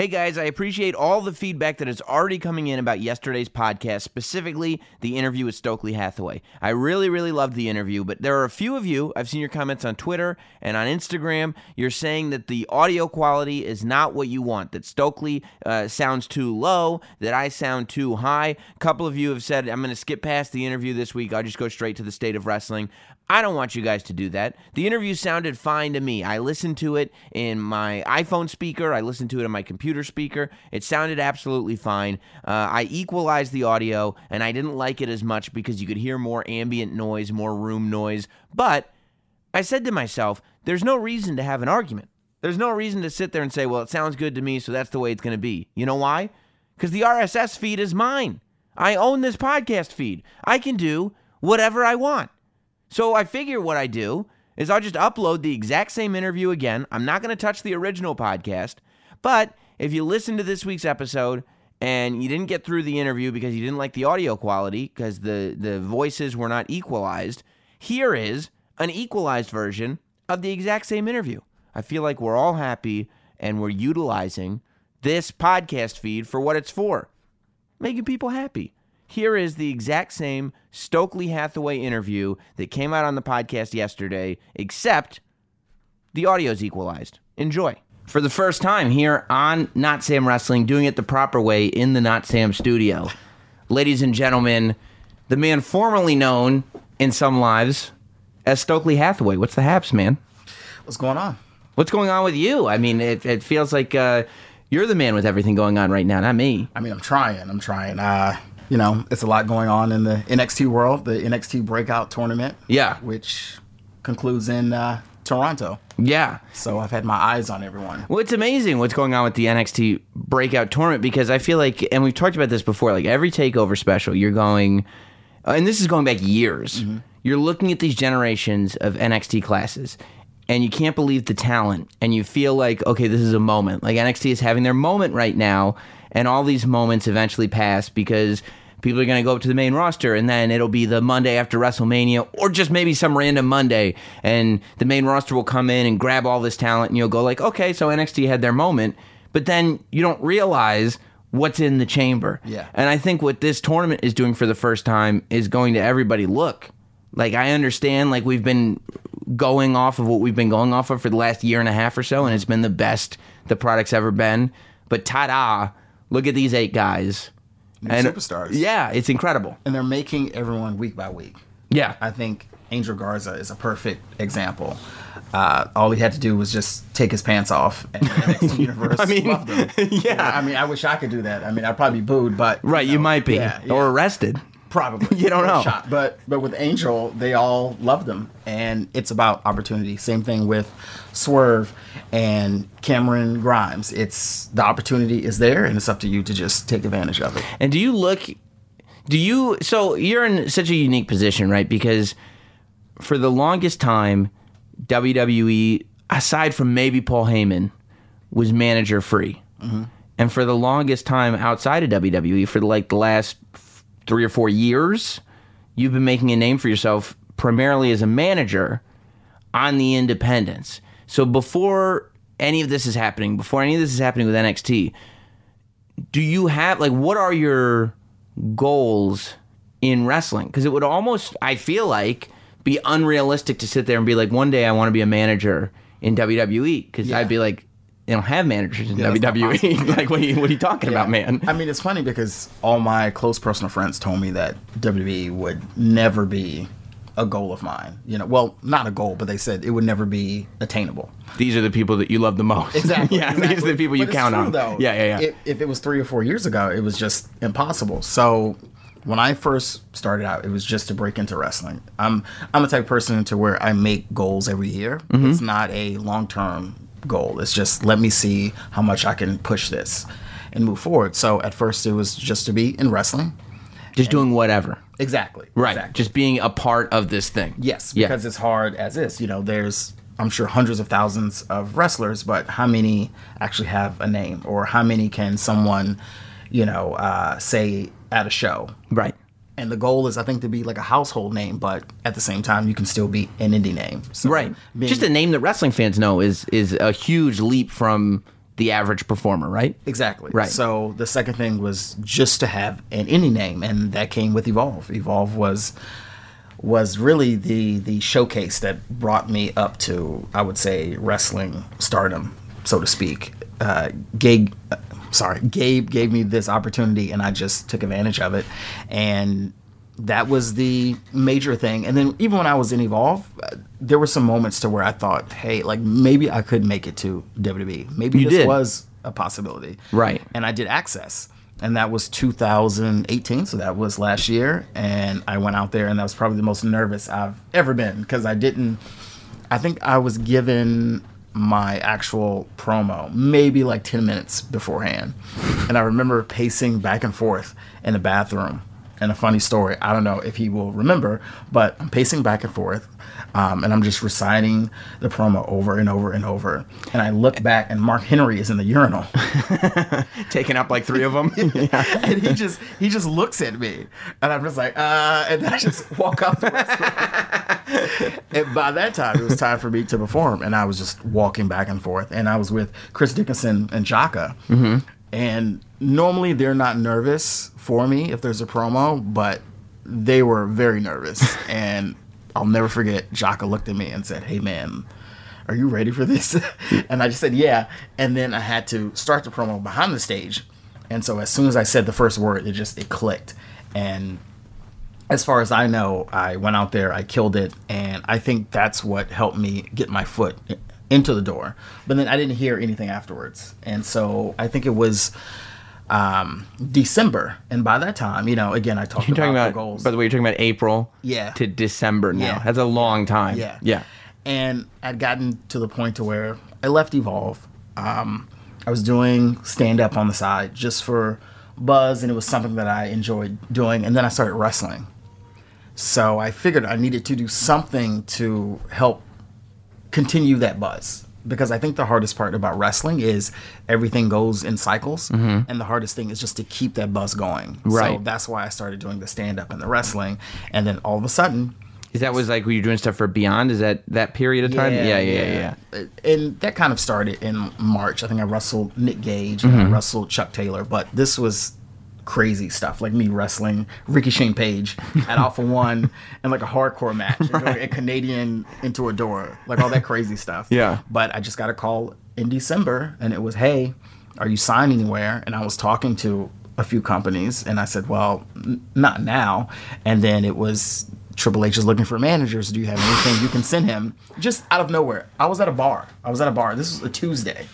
Hey guys, I appreciate all the feedback that is already coming in about yesterday's podcast, specifically the interview with Stokely Hathaway. I really, really loved the interview, but there are a few of you, I've seen your comments on Twitter and on Instagram, you're saying that the audio quality is not what you want, that Stokely uh, sounds too low, that I sound too high. A couple of you have said, I'm going to skip past the interview this week, I'll just go straight to the state of wrestling. I don't want you guys to do that. The interview sounded fine to me. I listened to it in my iPhone speaker, I listened to it in my computer speaker. It sounded absolutely fine. Uh, I equalized the audio, and I didn't like it as much because you could hear more ambient noise, more room noise. But I said to myself, there's no reason to have an argument. There's no reason to sit there and say, well, it sounds good to me, so that's the way it's going to be. You know why? Because the RSS feed is mine. I own this podcast feed. I can do whatever I want. So I figure what I do is I'll just upload the exact same interview again. I'm not going to touch the original podcast, but if you listen to this week's episode and you didn't get through the interview because you didn't like the audio quality because the the voices were not equalized, here is an equalized version of the exact same interview. I feel like we're all happy and we're utilizing this podcast feed for what it's for, making people happy. Here is the exact same Stokely Hathaway interview that came out on the podcast yesterday, except the audio's equalized. Enjoy. For the first time here on Not Sam Wrestling, doing it the proper way in the Not Sam studio. Ladies and gentlemen, the man formerly known in some lives as Stokely Hathaway. What's the haps, man? What's going on? What's going on with you? I mean, it, it feels like uh, you're the man with everything going on right now, not me. I mean, I'm trying. I'm trying. Uh, you know, it's a lot going on in the NXT world, the NXT Breakout Tournament. Yeah. Which concludes in uh, Toronto. Yeah. So I've had my eyes on everyone. Well, it's amazing what's going on with the NXT Breakout Tournament because I feel like, and we've talked about this before, like every takeover special, you're going, uh, and this is going back years. You're looking at these generations of NXT classes, and you can't believe the talent, and you feel like, okay, this is a moment. Like NXT is having their moment right now, and all these moments eventually pass because people are going to go up to the main roster and then it'll be the Monday after WrestleMania or just maybe some random Monday and the main roster will come in and grab all this talent and you'll go like, "Okay, so NXT had their moment." But then you don't realize what's in the chamber. Yeah. And I think what this tournament is doing for the first time is going to everybody, look. Like I understand like we've been going off of what we've been going off of for the last year and a half or so and it's been the best the product's ever been. But ta-da, look at these eight guys. New superstars. Yeah, it's incredible. And they're making everyone week by week. Yeah. I think Angel Garza is a perfect example. Uh, all he had to do was just take his pants off, and NXT universe I mean, loved him. yeah. You know, I mean, I wish I could do that. I mean, I'd probably be booed, but Right, you know, might be yeah, yeah. or arrested. Probably. You don't know. Shot. But but with Angel, they all loved him, and it's about opportunity. Same thing with Swerve and Cameron Grimes. It's the opportunity is there, and it's up to you to just take advantage of it. And do you look do you so you're in such a unique position, right? Because for the longest time WWE aside from maybe Paul Heyman was manager free. Mm-hmm. And for the longest time outside of WWE for like the last 3 or 4 years, you've been making a name for yourself primarily as a manager on the independents. So before any of this is happening, before any of this is happening with NXT, do you have like what are your goals in wrestling? Because it would almost, I feel like, be unrealistic to sit there and be like, one day I want to be a manager in WWE. Because Yeah. I'd be like, they don't have managers in Yeah, WWE. like, what are, you, what are you talking about, man? I mean, it's funny because all my close personal friends told me that WWE would never be a goal of mine. You know, well, not a goal, but they said it would never be attainable. These are the people that you love the most. Exactly. yeah, exactly. these are the people you But it's count true, on. Though. Yeah, yeah, yeah. If, if it was three or four years ago, it was just impossible. So when I first started out, it was just to break into wrestling. I'm I'm the type of person to where I make goals every year. Mm-hmm. It's not a long term goal. It's just let me see how much I can push this and move forward. So at first, it was just to be in wrestling. Just doing whatever. Exactly. Right. Exactly. Just being a part of this thing. Yes, Yeah. because it's hard as is. You know, there's I'm sure hundreds of thousands of wrestlers, but how many actually have a name, or how many can someone, you know, uh, say at a show? Right. And the goal is, I think, to be like a household name, but at the same time, you can still be an indie name. So Right. being- Just a name that wrestling fans know is is a huge leap from the average performer, right? Exactly. Right. So the second thing was just to have an indie name, and that came with Evolve. Evolve was was really the the showcase that brought me up to I would say wrestling stardom, so to speak. Uh, uh, sorry, Gabe gave me this opportunity, and I just took advantage of it, and that was the major thing. And then even when I was in Evolve, uh, there were some moments to where I thought, hey, like maybe I could make it to WWE. Maybe You this did. was a possibility. Right. And I did Axxess. And that was 2018, so that was last year. And I went out there, and that was probably the most nervous I've ever been because I didn't. I think I was given my actual promo maybe like 10 minutes beforehand. And I remember pacing back and forth in the bathroom. And a funny story, I don't know if he will remember, but I'm pacing back and forth. Um, and I'm just reciting the promo over and over and over. And I look back, and Mark Henry is in the urinal. Taking up like three of them. and he just he just looks at me, and I'm just like, uh, and then I just walk restroom. and by that time, it was time for me to perform, and I was just walking back and forth, and I was with Chris Dickinson and Jaka, and normally they're not nervous for me if there's a promo, but they were very nervous, and I'll never forget. Jaka looked at me and said, "Hey, man." Are you ready for this? and I just said, yeah. And then I had to start the promo behind the stage. And so as soon as I said the first word, it just it clicked. And as far as I know, I went out there, I killed it, and I think that's what helped me get my foot into the door. But then I didn't hear anything afterwards. And so I think it was um, December, and by that time, you know, again, I talked You're talking about, about, the goals. by the way, you're talking about April Yeah. to December now. Yeah. That's a long time. Yeah. Yeah. And I'd gotten to the point to where I left Evolve. Um, I was doing stand up on the side just for buzz, and it was something that I enjoyed doing. And then I started wrestling. So I figured I needed to do something to help continue that buzz. Because I think the hardest part about wrestling is everything goes in cycles, and the hardest thing is just to keep that buzz going. Right. So that's why I started doing the stand up and the wrestling, and then all of a sudden, Is that was like when you're doing stuff for Beyond? Is that that period of time? Yeah, yeah, yeah. Uh, And that kind of started in March. I think I wrestled Nick Gage Mm-hmm. and I wrestled Chuck Taylor, but this was crazy stuff, like me wrestling Ricky Shane Page at Alpha One and like a hardcore match, doing a Canadian into a door, like all that crazy stuff. Yeah. But I just got a call in December, and it was, "Hey, are you signed anywhere?" And I was talking to a few companies, and I said, "Well, n- not now." And then it was Triple H is looking for managers. Do you have anything you can send him? Just out of nowhere. I was at a bar. I was at a bar. This was a Tuesday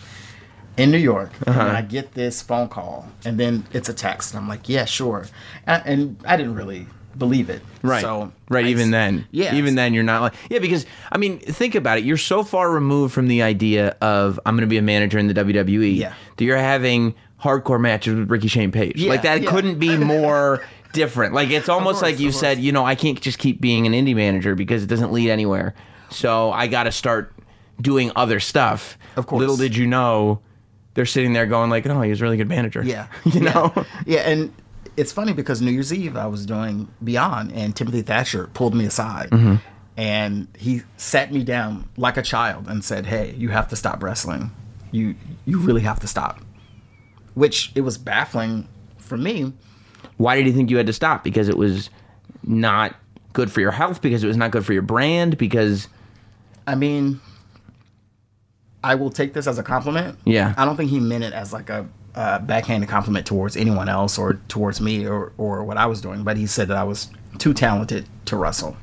in New York, Uh-huh. and I get this phone call, and then it's a text, and I'm like, "Yeah, sure," and, and I didn't really believe it. Right. So right. I- even then. yeah. Even then, you're not like yeah. Because I mean, think about it. You're so far removed from the idea of I'm going to be a manager in the WWE. Yeah. That you're having hardcore matches with Ricky Shane Page. Yeah, like that yeah. couldn't be more. Different. Like it's almost course, like you said, you know, I can't just keep being an indie manager because it doesn't lead anywhere. So I got to start doing other stuff. Of course. Little did you know, they're sitting there going like, "Oh, he's a really good manager." Yeah. you know. Yeah, and it's funny because New Year's Eve I was doing Beyond and Timothy Thatcher pulled me aside Mm-hmm. and he sat me down like a child and said, "Hey, you have to stop wrestling. You you really have to stop." Which it was baffling for me. Why did he think you had to stop? Because it was not good for your health. Because it was not good for your brand. Because I mean, I will take this as a compliment. Yeah. I don't think he meant it as like a uh, backhanded compliment towards anyone else or towards me or, or what I was doing, but he said that I was too talented to wrestle.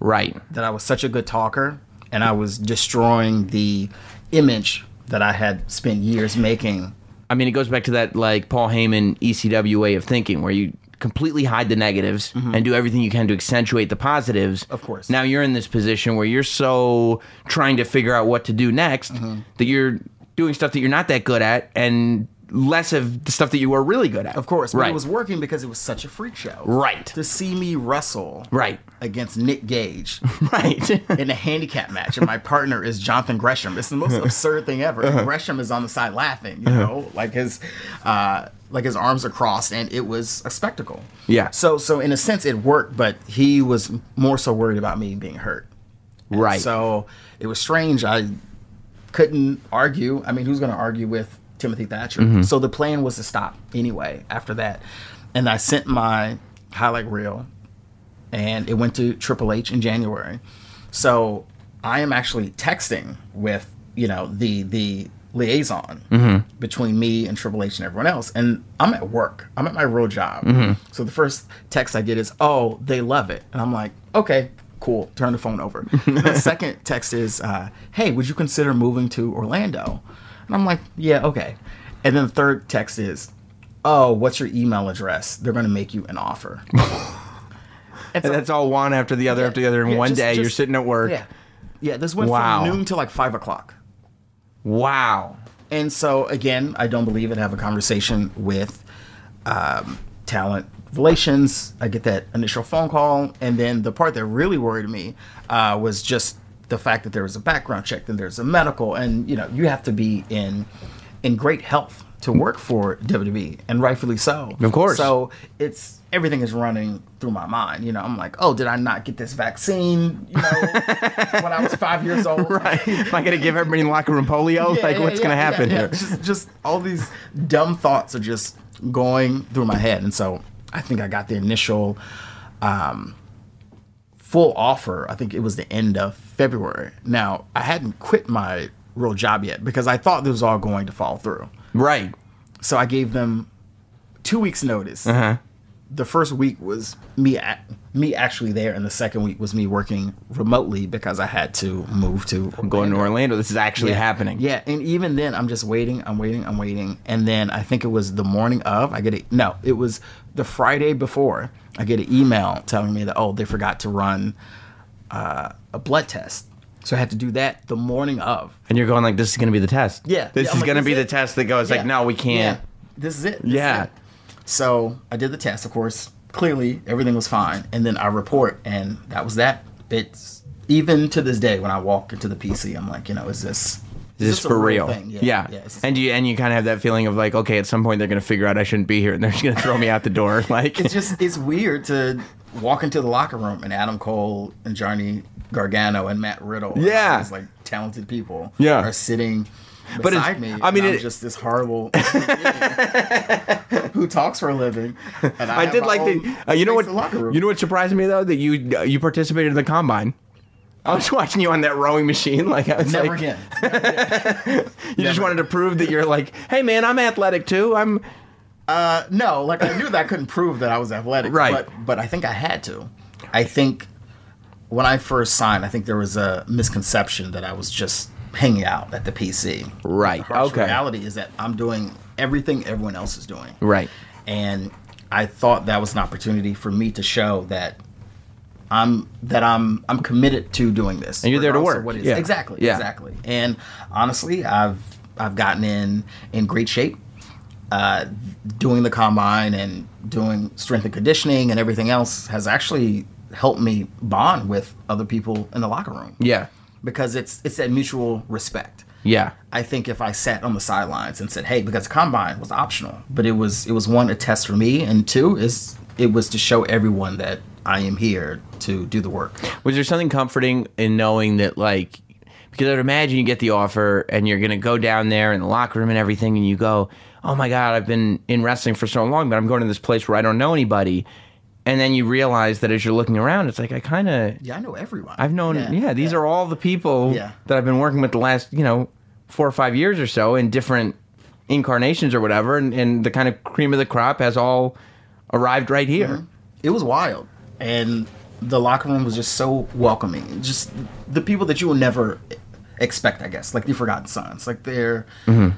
right, that I was such a good talker and I was destroying the image that I had spent years making. I mean, it goes back to that like Paul Heyman ECW way of thinking, where you completely hide the negatives and do everything you can to accentuate the positives. Mm-hmm. Of course. Now you're in this position where you're so trying to figure out what to do next Mm-hmm. that you're doing stuff that you're not that good at and less of the stuff that you were really good at. Of course, but right? it was working because it was such a freak show. right, To see me wrestle right, against Nick Gage right. in a handicap match, and my partner is Jonathan Gresham. It's the most absurd thing ever. Uh-huh. Gresham is on the side laughing, you know, like his, uh, like his arms are crossed, and it was a spectacle. Yeah. So, so in a sense, it worked, but he was more so worried about me being hurt. right. So it was strange. I couldn't argue. I mean, who's going to argue with Timothy Thatcher? Mm-hmm. So the plan was to stop anyway after that. And I sent my highlight reel and it went to Triple H in January. So I am actually texting with, you know, the the liaison between me and Triple H and everyone else. And I'm at work. I'm at my real job. So the first text I get is, "Oh, they love it," and I'm like, "Okay, cool." Turn the phone over. the second text is, uh, "Hey, would you consider moving to Orlando?" And I'm like, "Yeah, okay." And then the third text is, "Oh, what's your email address? They're going to make you an offer." and And that's all one after the other after the other. And Yeah, one just- day you're sitting at work. Yeah. Yeah, this went Wow. from noon to like five o'clock. Wow. And so again, I don't believe it. Have a conversation with um, talent relations. I get that initial phone call, and then the part that really worried me uh, was just the fact that there was a background check, then there's a medical, and you know you have to be in in great health to work for WWE, and rightfully so. Of course. So it's everything is running through my mind. You know, I'm like, oh, did I not get this vaccine? You know, when I was five years old. Right. Am I going to give everybody in the locker room polio? Yeah, like, yeah, what's yeah, going to yeah, happen here? Just, just all these dumb thoughts are just going through my head, and so I think I got the initial um, full offer. I think it was the end of February. Now I hadn't quit my real job yet because I thought this was all going to fall through. Right. So I gave them two weeks notice. Uh-huh. The first week was me me actually there, and the second week was me working remotely because I had to move to Going to Orlando. This is actually happening. yeah, and even then, I'm just waiting, I'm waiting, I'm waiting, and then I think it was the morning of. I get a no, it was the Friday before. I get an email telling me that oh, they forgot to run uh, a blood test, so I had to do that the morning of. And you're going like, this is going to be the test. Yeah. This Yeah, is like, going to be is the test that goes Yeah. like, no, we can't. Yeah, this is it. This is Yeah. it. So I did the test, of course. Clearly, everything was fine, and then I report, and that was that. It's even to this day when I walk into the PC, I'm like, you know, is this Is this for real? thing? Yeah. is this- and you and you kind of have that feeling of like, okay, at some point they're going to figure out I shouldn't be here and they're just going to throw me out the door. Like, it's just it's weird to walk into the locker room and Adam Cole and Johnny Gargano and Matt Riddle, Yeah. these like talented people, Yeah. are sitting But it's- me. I mean, and I'm it- just this horrible who talks for a living. And I, I did like the. Uh, you know what? in the locker room. You know what surprised me though that you uh, you participated in the combine. I was watching you on that rowing machine. Like I was Never like, again. you just wanted to prove that you're like, hey man, I'm athletic too. I'm Uh, no, like I knew that I couldn't prove that I was athletic, Right. But but I think I had to. I think when I first signed, I think there was a misconception that I was just hanging out at the PC. Right, The okay. reality is that I'm doing everything everyone else is doing. right. And I thought that was an opportunity for me to show that I'm that I'm I'm committed to doing this. And you're there to work. What. Yeah. Exactly. Yeah. Exactly. And honestly, I've I've gotten in in great shape. Uh, doing the combine and doing strength and conditioning and everything else has actually helped me bond with other people in the locker room Yeah. Because it's it's that mutual respect. Yeah. I think if I sat on the sidelines and said, "Hey," because combine was optional, but it was it was one a test for me, and two is it was to show everyone that I am here to do the work. Was there something comforting in knowing that, like, because I'd imagine you get the offer and you're going to go down there in the locker room and everything, and you go, oh my God, I've been in wrestling for so long, but I'm going to this place where I don't know anybody. And then you realize that as you're looking around, it's like, I kind of, Yeah, I know everyone. I've known, yeah, these are all the people Yeah. that I've been working with the last, you know, four or five years or so in different incarnations or whatever. And, and the kind of cream of the crop has all arrived right here. Mm-hmm. it was wild, and the locker room was just so welcoming. Just the people that you will never expect, I guess, like the Forgotten Sons. Like they're, mm-hmm.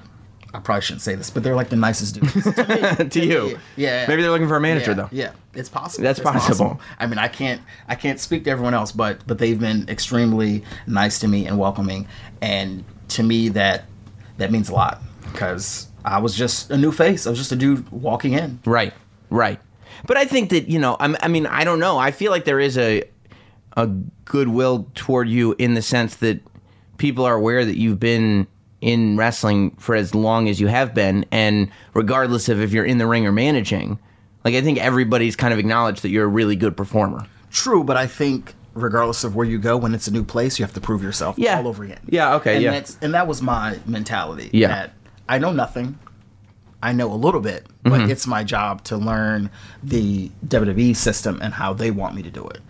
I probably shouldn't say this, but they're like the nicest dudes to, me. to you. Yeah. Maybe they're looking for a manager, yeah, though. Yeah, it's possible. That's It's possible. I mean, I can't I can't speak to everyone else, but but they've been extremely nice to me and welcoming, and to me that that means a lot because I was just a new face. I was just a dude walking in. Right, right. But I think that you know, I'm, I mean, I don't know. I feel like there is a a goodwill toward you in the sense that people are aware that you've been in wrestling for as long as you have been, and regardless of if you're in the ring or managing, like I think everybody's kind of acknowledged that you're a really good performer. True, but I think regardless of where you go, when it's a new place, you have to prove yourself Yeah. all over again. Yeah, okay, and yeah. That's, and that was my mentality. Yeah. That I know nothing. I know a little bit, but Mm-hmm. it's my job to learn the WWE system and how they want me to do it.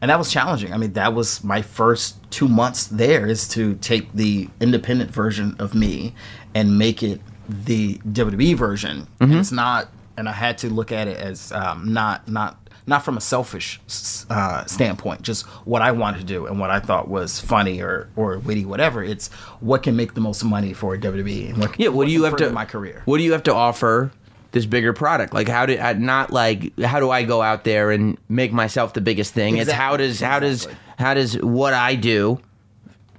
And that was challenging. I mean, that was my first two months there is to take the independent version of me and make it the WWE version. Mm-hmm. And it's not, and I had to look at it as um, not not not from a selfish uh, standpoint, just what I wanted to do and what I thought was funny or or witty, whatever. It's what can make the most money for WWE and what, Yeah, what do you have to my career? What do you have to offer this bigger product? Like how do uh, not like how do I go out there and make myself the biggest thing? It's how does how does how does what I do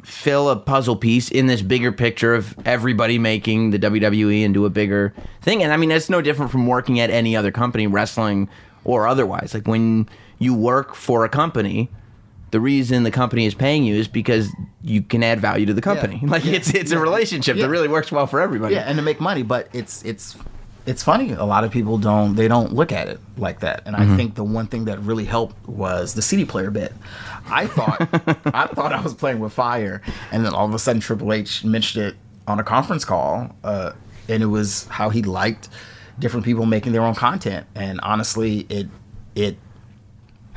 fill a puzzle piece in this bigger picture of everybody making the WWE into a bigger thing? And I mean that's no different from working at any other company, wrestling or otherwise. Like when you work for a company, the reason the company is paying you is because you can add value to the company. Like Yeah. it's it's a relationship Yeah. that really works well for everybody. yeah, and to make money, but it's it's it's funny. A lot of people don't they don't look at it like that. And Mm-hmm. I think the one thing that really helped was the CD player bit. I thought I thought I was playing with fire, and then all of a sudden Triple H mentioned it on a conference call, uh, and it was how he liked different people making their own content. And honestly, it it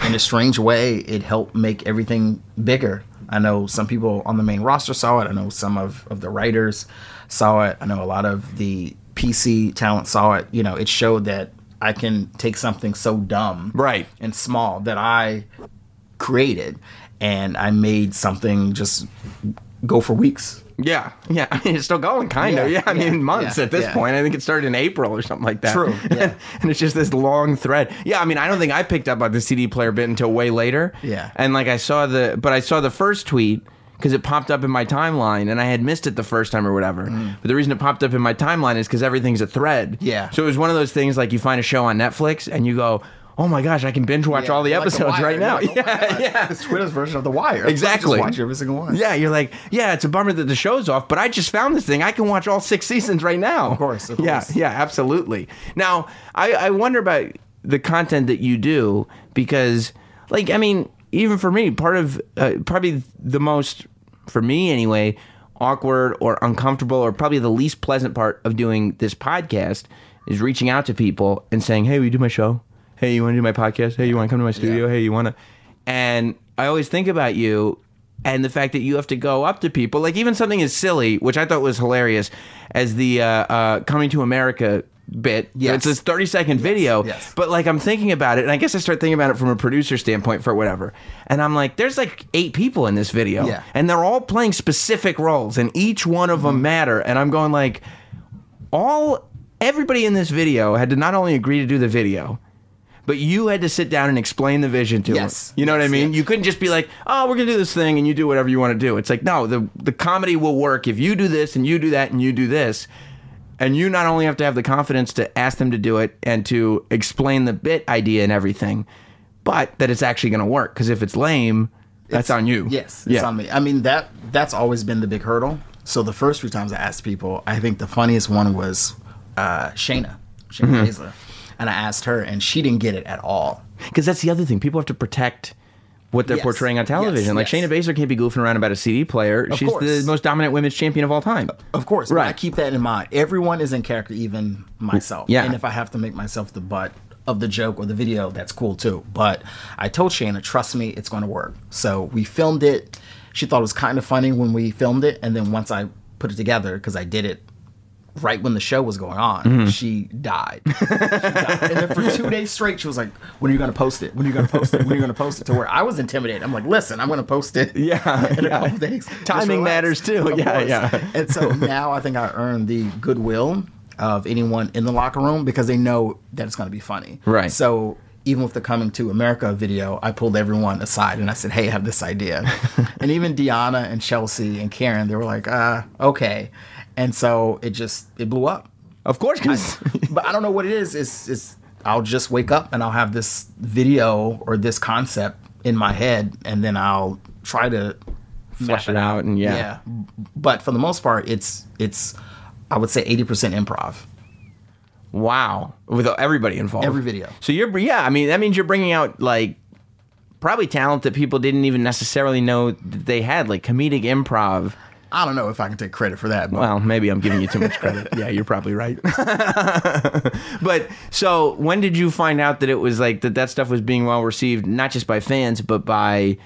in a strange way, it helped make everything bigger. I know some people on the main roster saw it. I know some of, of the writers saw it. I know a lot of the PC talent saw it. You know, it showed that I can take something so dumb Right. and small that I created and I made something just go for weeks. Yeah, yeah. I mean, it's still going, kind of. Yeah, Yeah, I mean, months yeah, at this yeah. point. I think it started in April or something like that. True, yeah. and it's just this long thread. Yeah, I mean, I don't think I picked up on the CD player bit until way later. Yeah. and like I saw the, but I saw the first tweet because it popped up in my timeline, and I had missed it the first time or whatever. But the reason it popped up in my timeline is because everything's a thread. Mm. Yeah. So it was one of those things like you find a show on Netflix and you go. Oh my gosh! I can binge watch Yeah, all the like The episodes right now. Like, oh yeah, yeah. It's Twitter's version of The Wire. Exactly. Just watch every single one. Yeah, you're like, yeah, it's a bummer that the show's off, but I just found this thing. I can watch all six seasons right now. Of course, of Yeah, yeah, absolutely. Now, I, I wonder about the content that you do because, like, I mean, even for me, part of uh, probably the most, for me anyway, awkward or uncomfortable or probably the least pleasant part of doing this podcast is reaching out to people and saying, hey, will you do my show? Hey, you want to do my podcast? Hey, you want to come to my studio? Hey, you want to? And I always think about you and the fact that you have to go up to people, like even something as silly, which I thought was hilarious, as the uh, uh, Coming to America bit. Yes. It's this 30 second video. yes. But like I'm thinking about it, and I guess I start thinking about it from a producer standpoint for whatever. And I'm like, there's like eight people in this video. Yeah. And they're all playing specific roles, and each one of Mm-hmm. them matter. And I'm going like, all everybody in this video had to not only agree to do the video, but you had to sit down and explain the vision to Yes. You know what I mean? yes. You couldn't just be like, "Oh, we're gonna do this thing," and you do whatever you want to do. It's like, no, the the comedy will work if you do this and you do that and you do this. And you not only have to have the confidence to ask them to do it and to explain the bit idea and everything, but that it's actually going to work. Because if it's lame, that's on you. Yes, it's yeah. on me. I mean that that's always been the big hurdle. So the first few times I asked people, I think the funniest one was uh, Shayna, Shayna Mm-hmm. Baszler. and I asked her, and she didn't get it at all. Because that's the other thing. People have to protect what they're Yes. portraying on television. Yes, like yes. Shayna Baszler can't be goofing around about a CD player. She's course. the most dominant women's champion of all time. Of course, Right. I keep that in mind. Everyone is in character, even myself. Yeah. And if I have to make myself the butt of the joke or the video, that's cool too. But I told Shayna, trust me, it's going to work. So we filmed it. She thought it was kind of funny when we filmed it, and then once I put it together, because I did it right when the show was going on, Mm-hmm. she died. She died. And then for two days straight, she was like, "When are you going to post it? When are you going to post it? When are you going to post it?" To where I was intimidated. I'm like, "Listen, I'm going to post it." Yeah, in a yeah. couple days. Timing matters too. Of Yeah, course. yeah. And so now I think I earned the goodwill of anyone in the locker room because they know that it's going to be funny. Right. So even with the coming to America video, I pulled everyone aside and I said, "Hey, I have this idea." and even Deanna and Chelsea and Karen, they were like, "Uh, okay." And so it just it blew up. Of course, because but I don't know what it is. It's it's I'll just wake up and I'll have this video or this concept in my head, and then I'll try to flesh it out and yeah, yeah. But for the most part, it's it's I would say eighty percent improv. Wow, with everybody involved. Every video. So you're yeah. I mean, that means you're bringing out like probably talent that people didn't even necessarily know that they had, like comedic improv. I don't know if I can take credit for that. But Well, maybe I'm giving you too much credit. yeah, you're probably right. but so when did you find out that it was like that that stuff was being well received, not just by fans, but by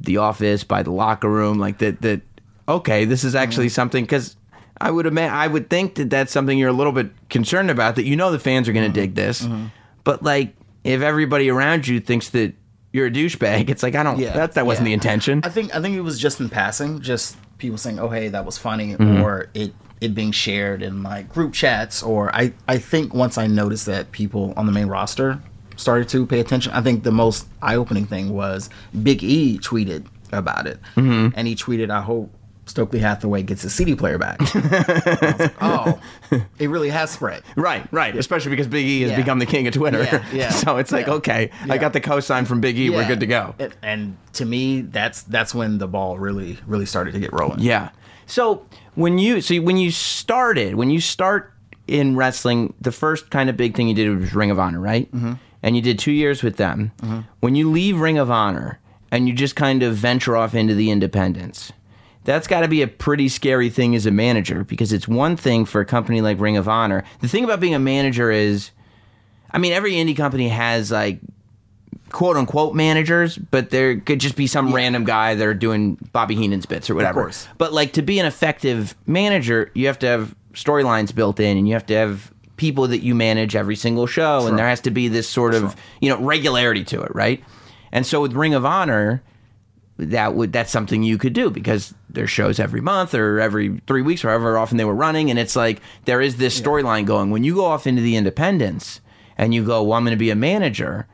the office, by the locker room, like that that okay, this is actually mm-hmm. something cuz I would imagine I would think that that's something you're a little bit concerned about that you know the fans are going to mm-hmm. dig this. Mm-hmm. But like if everybody around you thinks that you're a douchebag, it's like I don't Yeah, that that wasn't yeah. the intention. I think I think it was just in passing, just people saying, "Oh, hey, that was funny," Mm-hmm. or it it being shared in like group chats. Or I I think once I noticed that people on the main roster started to pay attention, I think the most eye opening thing was Big E tweeted about it, Mm-hmm. and he tweeted, "I hope." Stokely Hathaway gets his CD player back. Like, oh, it really has spread. Right, right. Especially because Big E has Yeah. become the king of Twitter. Yeah, yeah, so it's like, yeah. okay, I got the cosign from Big E. We're good to go. And, and to me, that's that's when the ball really really started to get rolling. Yeah. So when you so when you started, when you start in wrestling, the first kind of big thing you did was Ring of Honor, right? Mm-hmm. And you did two years with them. When you leave Ring of Honor and you just kind of venture off into the independents, that's got to be a pretty scary thing as a manager because it's one thing for a company like Ring of Honor. The thing about being a manager is, I mean, every indie company has like quote unquote managers, but there could just be some random guy that are doing Bobby Heenan's bits or whatever. course. But like to be an effective manager, you have to have storylines built in and you have to have people that you manage every single show and there has to be this sort of, you know, regularity to it, right? And so with Ring of Honor, that would that's something you could do because there's shows every month or every three weeks or however often they were running and it's like there is this storyline going when you go off into the independents and you go well i'm going to be a manager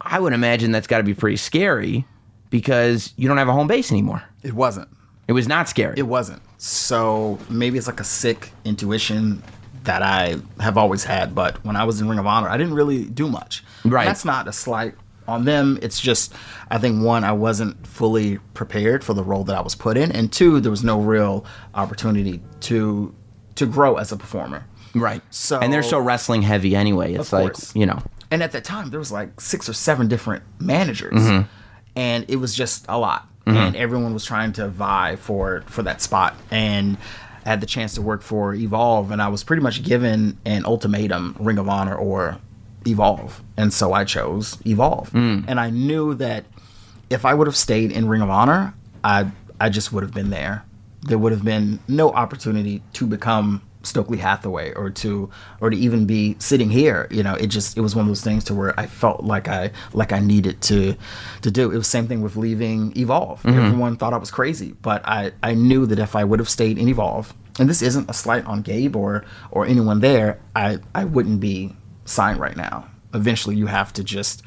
i would imagine that's got to be pretty scary because you don't have a home base anymore It wasn't. it was not scary It wasn't. So maybe it's like a sick intuition that I have always had. But when I was in Ring of Honor, I didn't really do much. Right. That's not a slight on them. It's just, I think one, I wasn't fully prepared for the role that I was put in, and two, there was no real opportunity to to grow as a performer. right So- and they're so wrestling heavy anyway it's like course. you know And at that time, there was like six or seven different managers, Mm-hmm. and it was just a lot. And everyone was trying to vie for for that spot. And I had the chance to work for Evolve, and I was pretty much given an ultimatum: Ring of Honor or Evolve. And so I chose Evolve. Mm. And I knew that if I would have stayed in Ring of Honor, I I just would have been there. There would have been no opportunity to become Stokely Hathaway or to or to even be sitting here. You know, it just it was one of those things to where I felt like I like I needed to to do. It was same thing with leaving Evolve. Mm-hmm. Everyone thought I was crazy, but I I knew that if I would have stayed in Evolve, and this isn't a slight on Gabe or or anyone there, I I wouldn't be signed right now. Eventually, you have to just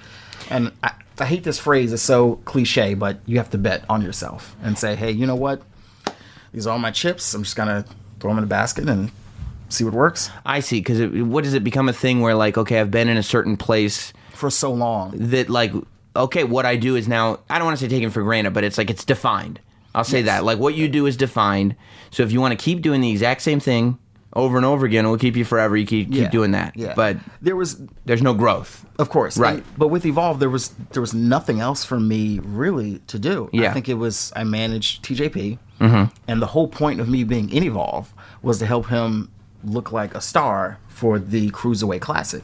and I, I hate this phrase. It's so cliche, but you have to bet on yourself and say, hey, you know what? These are all my chips. I'm just gonna throw them in a basket and see what works. i see because what does it become a thing where like okay i've been in a certain place For so long, that like okay what i do is now i don't want to say taken for granted but it's like it's defined i'll say that like what you do is defined so if you want to keep doing the exact same thing over and over again it will keep you forever you keep, keep Yeah. doing that Yeah, but there was, there's no growth of course, Right. and- but with Evolve, there was there was nothing else for me really to do. Yeah. Mm-hmm. I think it was I managed TJP, and the whole point of me being in Evolve was to help him look like a star for the Cruiserweight Classic.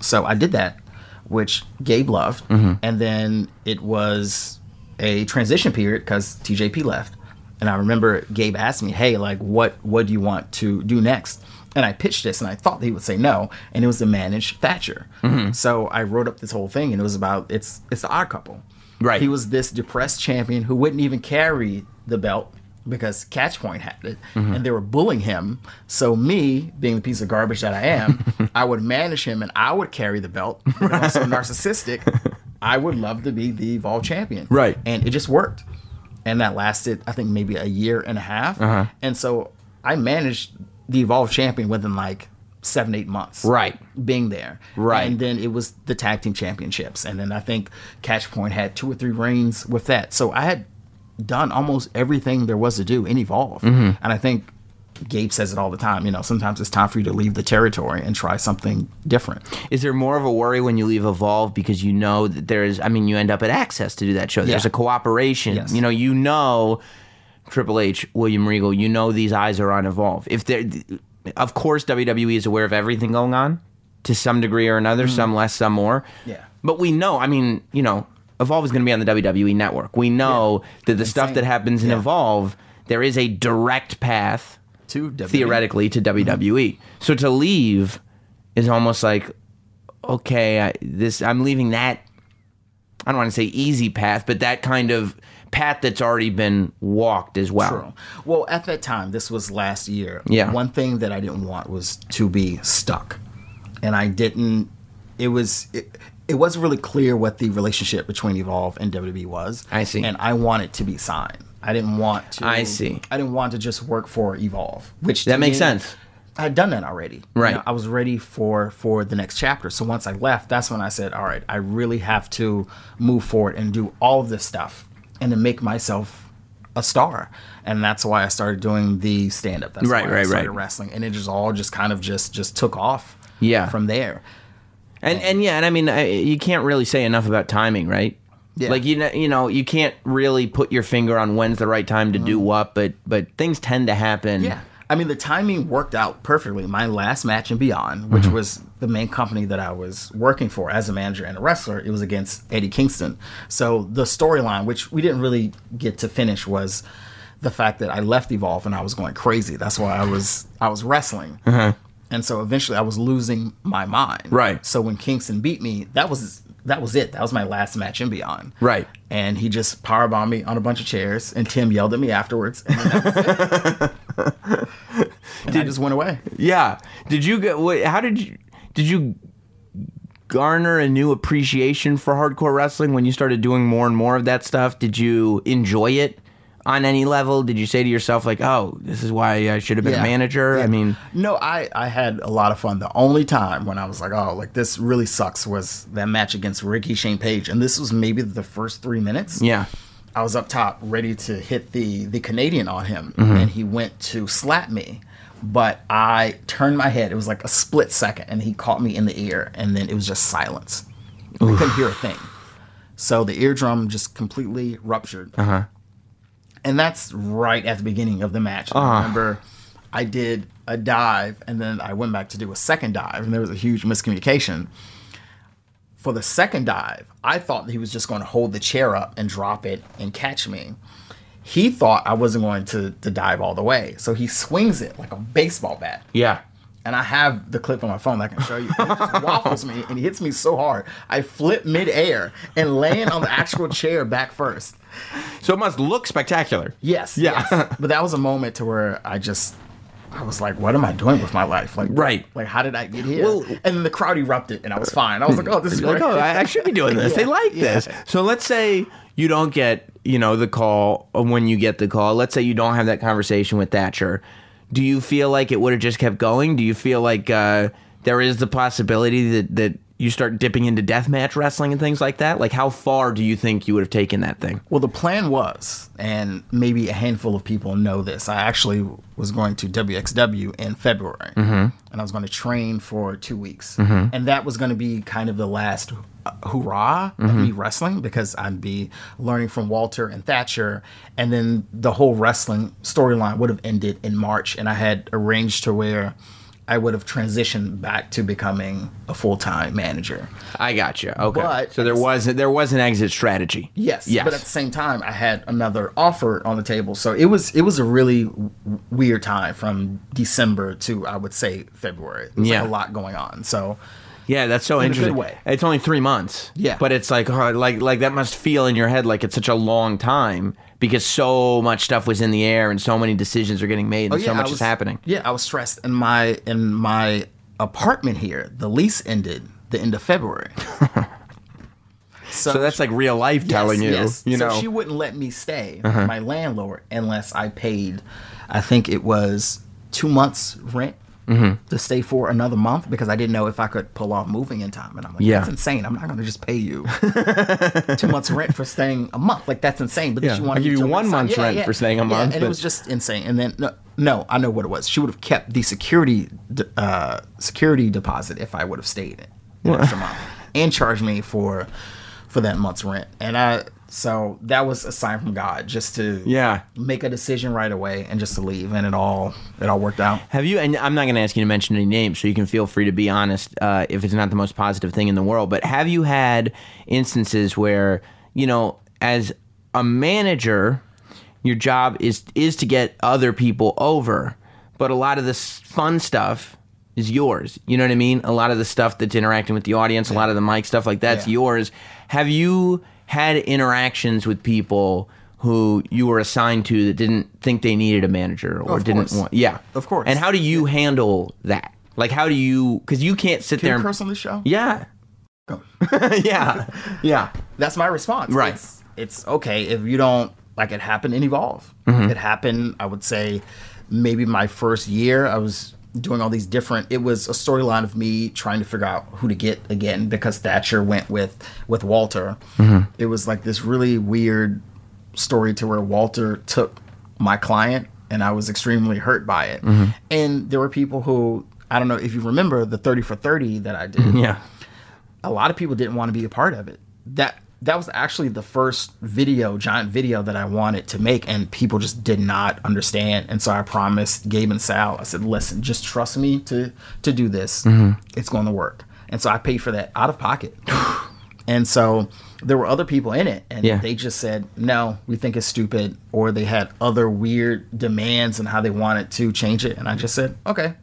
So I did that, which Gabe loved, Mm-hmm. and then it was a transition period because TJP left, and I remember Gabe asked me, "Hey, like, what what do you want to do next?" And I pitched this, and I thought he would say no, and it was to manage Thatcher. Mm-hmm. So I wrote up this whole thing, and it was about it's it's the odd couple. Right. He was this depressed champion who wouldn't even carry the belt because Catchpoint had it, Mm-hmm. and they were bullying him. So me, being the piece of garbage that I am, I would manage him, and I would carry the belt. Because I'm so narcissistic. I would love to be the Evolve champion. Right. And it just worked. And that lasted, I think, maybe a year and a half. Uh-huh. And so I managed the Evolve champion within like seven, eight months right being there. Right. And then it was the tag team championships. And then I think Catchpoint had two or three reigns with that. So I had done almost everything there was to do in Evolve. Mm-hmm. And I think Gabe says it all the time. You know, sometimes it's time for you to leave the territory and try something different. Is there more of a worry when you leave Evolve because you know that there is? I mean, you end up at Axxess to do that show. There's a cooperation. Yes. You know, you know, Triple H, William Regal. You know these eyes are on Evolve. If there, of course, WWE is aware of everything going on to some degree or another. Mm-hmm. Some less, some more. Yeah. But we know. I mean, you know, Evolve is going to be on the WWE network. We know that the stuff that happens in yeah. Evolve, there is a direct path To WWE. theoretically to WWE. So to leave is almost like okay, I, this I'm leaving that I don't want to say easy path, but that kind of path that's already been walked as well. True. Well, at that time, this was last year. Yeah. One thing that I didn't want was to be stuck, and I didn't. It was. It, it wasn't really clear what the relationship between Evolve and WWE was. I see. And I wanted it to be signed. I didn't want to. I see. I didn't want to just work for Evolve, which That makes me- sense. I had done that already. You Right. know, I was ready for for the next chapter. So once I left, that's when I said, "All right, I really have to move forward and do all of this stuff and to make myself a star." And that's why I started doing the stand up. That's Right, why I right, started right. wrestling, and it just all just kind of just just took off. Yeah. From there. And and yeah, and I mean I, you can't really say enough about timing, right? Yeah. Like you know, you know, you can't really put your finger on when's the right time to do what, but but things tend to happen. Mm-hmm. Yeah. I mean, the timing worked out perfectly. My last match and beyond, which Mm-hmm. was the main company that I was working for as a manager and a wrestler, it was against Eddie Kingston. So the storyline, which we didn't really get to finish, was the fact that I left Evolve and I was going crazy. That's why I was I was wrestling. And so eventually I was losing my mind. Right. So when Kingston beat me, that was that was it. That was my last match and beyond. Right. And he just powerbombed me on a bunch of chairs, and Tim yelled at me afterwards. And, then that was it. and I just went away. Yeah. Did you get? How did you? Did you garner a new appreciation for hardcore wrestling when you started doing more and more of that stuff? Did you enjoy it on any level? Did you say to yourself like, "Oh, this is why I should have been a Yeah. manager"? I mean, no, I I had a lot of fun. The only time when I was like, oh, like this really sucks was that match against Ricky Shane Page, and this was maybe the first three minutes. yeah. I was up top ready to hit the the Canadian on him, Mm-hmm. and he went to slap me, but I turned my head. It was like a split second, and he caught me in the ear, and then it was just silence. I couldn't hear a thing. So the eardrum just completely ruptured. Uh-huh. And that's right at the beginning of the match. Uh-huh. I remember I did a dive, and then I went back to do a second dive, and there was a huge miscommunication for the second dive, I thought that he was just going to hold the chair up and drop it and catch me. He thought I wasn't going to, to dive all the way. So he swings it like a baseball bat. Yeah. And I have the clip on my phone that I can show you. It just waffles me and he hits me so hard. I flip midair and land on the actual chair back first. So it must look spectacular. Yes. Yeah. yes. But that was a moment to where I just I was like, what am I doing with my life? Like Right. Like how did I get here? Well- and then the crowd erupted and I was fine. I was like, oh, this is like, great. oh, I, should be doing this. they like yeah. this. So let's say you don't get, you know, the call or when you get the call. Let's say you don't have that conversation with Thatcher. Do you feel like it would have just kept going? Do you feel like uh, there is the possibility that that you start dipping into deathmatch wrestling and things like that? Like, how far do you think you would have taken that thing? Well, the plan was, and maybe a handful of people know this. I actually was going to WXW in February, and I was going to train for two weeks, and that was going to be kind of the last uh, hurrah of me wrestling because I'd be learning from Walter and Thatcher, and then the whole wrestling storyline would have ended in March, and I had arranged to where. I would have transitioned back to becoming a full time manager. I got you. Okay. But- so there was there was an exit strategy. Yes, Yes. But at the same time, I had another offer on the table, so it was it was a really w- weird time from December to I would say February. There was Yeah. like a lot going on. So Yeah, that's so a good interesting. way. It's only three months. Yeah. but it's like, oh, like, like that must feel in your head like it's such a long time because so much stuff was in the air and so many decisions are getting made and so Oh, I much was- is happening. Yeah, I was stressed in my in my apartment here. The lease ended the end of February. So that's like real life telling you, Yes. you know. Uh-huh. she wouldn't let me stay, with my landlord, unless I paid. I think it was two months rent to stay for another month because I didn't know if I could pull off moving in time. And I'm like, Yeah. that's insane. I'm not going to just pay you two months rent for staying a month. Like that's insane. But then Yeah, she I'll give you to one month's rent for staying a month, and but- it was just insane. And then no, no, I know what it was. She would have kept the security uh, security deposit if I would have stayed an extra month and charged me for for that month's rent. And I so that was a sign from God just to Yeah. make a decision right away and just to leave, and it all it all worked out. Have you? And I'm not going to ask you to mention any names, so you can feel free to be honest uh, if it's not the most positive thing in the world. But have you had instances where you know, as a manager, your job is is to get other people over, but a lot of this fun stuff is yours. You know what I mean? A lot of the stuff that's interacting with the audience, a lot of the mic stuff like that's Yeah. yours. Have you had interactions with people? Who you were assigned to that didn't think they needed a manager or Of didn't course. want, yeah, Of course. And how do you handle that? Like, how do you? Because you can't sit Can there. you and- curse on this show? yeah, Go. yeah, yeah. That's my response. Right. It's, it's okay if you don't like it happened and evolve. Mm-hmm. It happened, I would say, maybe my first year. I was doing all these different it was a storyline of me trying to figure out who to get again because Thatcher went with with Walter. Mm-hmm. It was like this really weird story to where Walter took my client and I was extremely hurt by it. Mm-hmm. And there were people who I don't know if you remember the 30 for 30 that I did Yeah. a lot of people didn't want to be a part of it. That that was actually the first video, giant video that I wanted to make, and people just did not understand. And so I promised Gabe and Sal, I said, "Listen, just trust me to to do this. Mm-hmm. It's going to work." And so I paid for that out of pocket. and so there were other people in it, and Yeah. they just said, "No, we think it's stupid," or they had other weird demands and how they wanted to change it. And I just said, "Okay,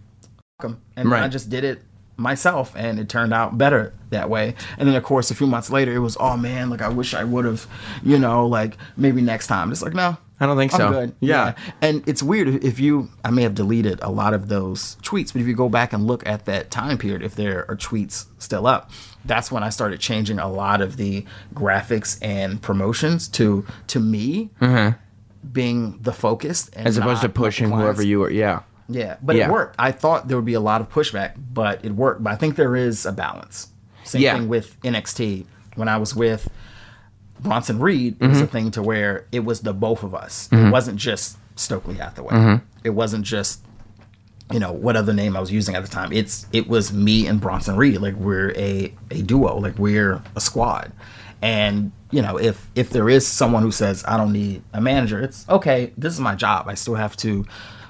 them. And then I just did it myself and it turned out better that way. And then of course a few months later it was, oh man, like I wish I would have, you know, like maybe next time. It's like, no. I don't think I'm so. good. Yeah. And it's weird if you I may have deleted a lot of those tweets, but if you go back and look at that time period, if there are tweets still up, that's when I started changing a lot of the graphics and promotions to to me being the focus and Mm-hmm. As opposed to pushing whoever you were. Yeah. Yeah, but Yeah. it worked. I thought there would be a lot of pushback, but it worked. But I think there is a balance. Same Yeah. thing with NXT. When I was with Bronson Reed, it was a Mm-hmm. thing to where it was the both of us. It wasn't just Stokely Hathaway. Mm-hmm. It wasn't just you know what other name I was using at the time. It's it was me and Bronson Reed. Like we're a a duo. Like we're a squad. And you know if if there is someone who says I don't need a manager, it's okay. This is my job. I still have to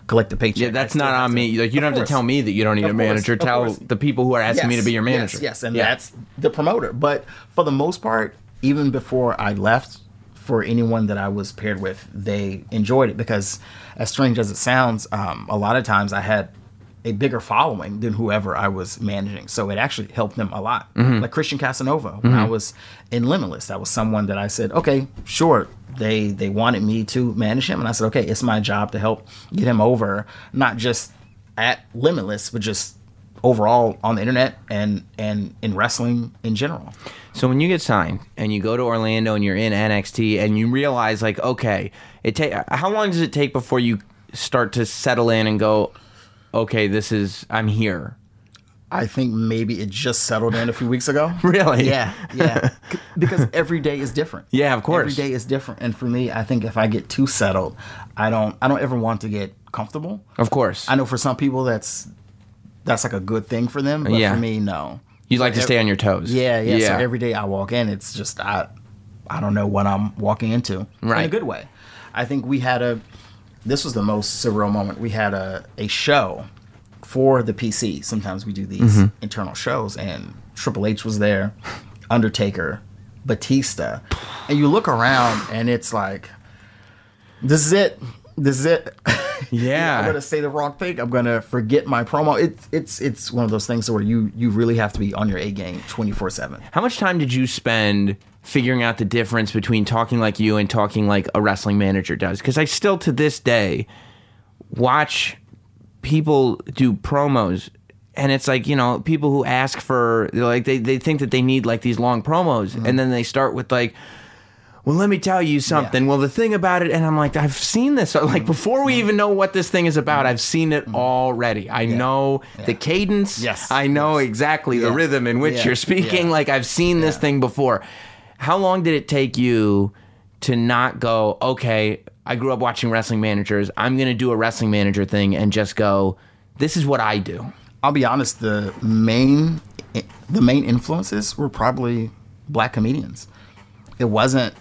collect the paycheck. Yeah, that's not on to- me. Like you don't have to tell me that you don't need Of a manager. of Tell course. the people who are asking me to be your manager. Yes, and Yeah. that's the promoter. But for the most part, even before I left, for anyone that I was paired with, they enjoyed it because, as strange as it sounds, um, a lot of times I had a bigger following than whoever I was managing. So it actually helped them a lot. Mm-hmm. Like Christian Casanova, when I was in Limitless, that was someone that I said, okay, sure. They they wanted me to manage him, and I said, okay, it's my job to help get him over, not just at Limitless, but just overall on the internet and and in wrestling in general. So when you get signed and you go to Orlando and you're in NXT and you realize like, okay, it take how long does it take before you start to settle in and go, okay, this is I'm here. I think maybe it just settled in a few weeks ago. Really? Yeah, yeah. Because every day is different. Yeah, of course. Every day is different, and for me, I think if I get too settled, I don't. I don't ever want to get comfortable. Of course. I know for some people that's that's like a good thing for them, but Yeah. for me, no. you like to ev- stay on your toes. Yeah, yeah. Yeah. So every day I walk in, it's just I, I don't know what I'm walking into Right. in a good way. I think we had a. This was the most surreal moment. We had a a show for the PC. Sometimes we do these Mm-hmm. internal shows, and Triple H was there, Undertaker, Batista, and you look around, and it's like, this is it. This is it. Yeah. I'm gonna say the wrong thing. I'm gonna forget my promo. It's it's it's one of those things where you you really have to be on your A game 24 seven. How much time did you spend figuring out the difference between talking like you and talking like a wrestling manager does? Because I still to this day watch people do promos and it's like you know people who ask for like they, they think that they need like these long promos mm-hmm. and then they start with like well, let me tell you something. Well, the thing about it, and I'm like, I've seen this. Like mm-hmm. before we mm-hmm. even know what this thing is about, I've seen it already. I know the cadence. Yes. I know exactly the rhythm in which Yeah. you're speaking. Yeah. Like I've seen this thing before. How long did it take you to not go, okay, I grew up watching wrestling managers. I'm going to do a wrestling manager thing and just go, this is what I do. I'll be honest. The main the main influences were probably black comedians. It wasn't.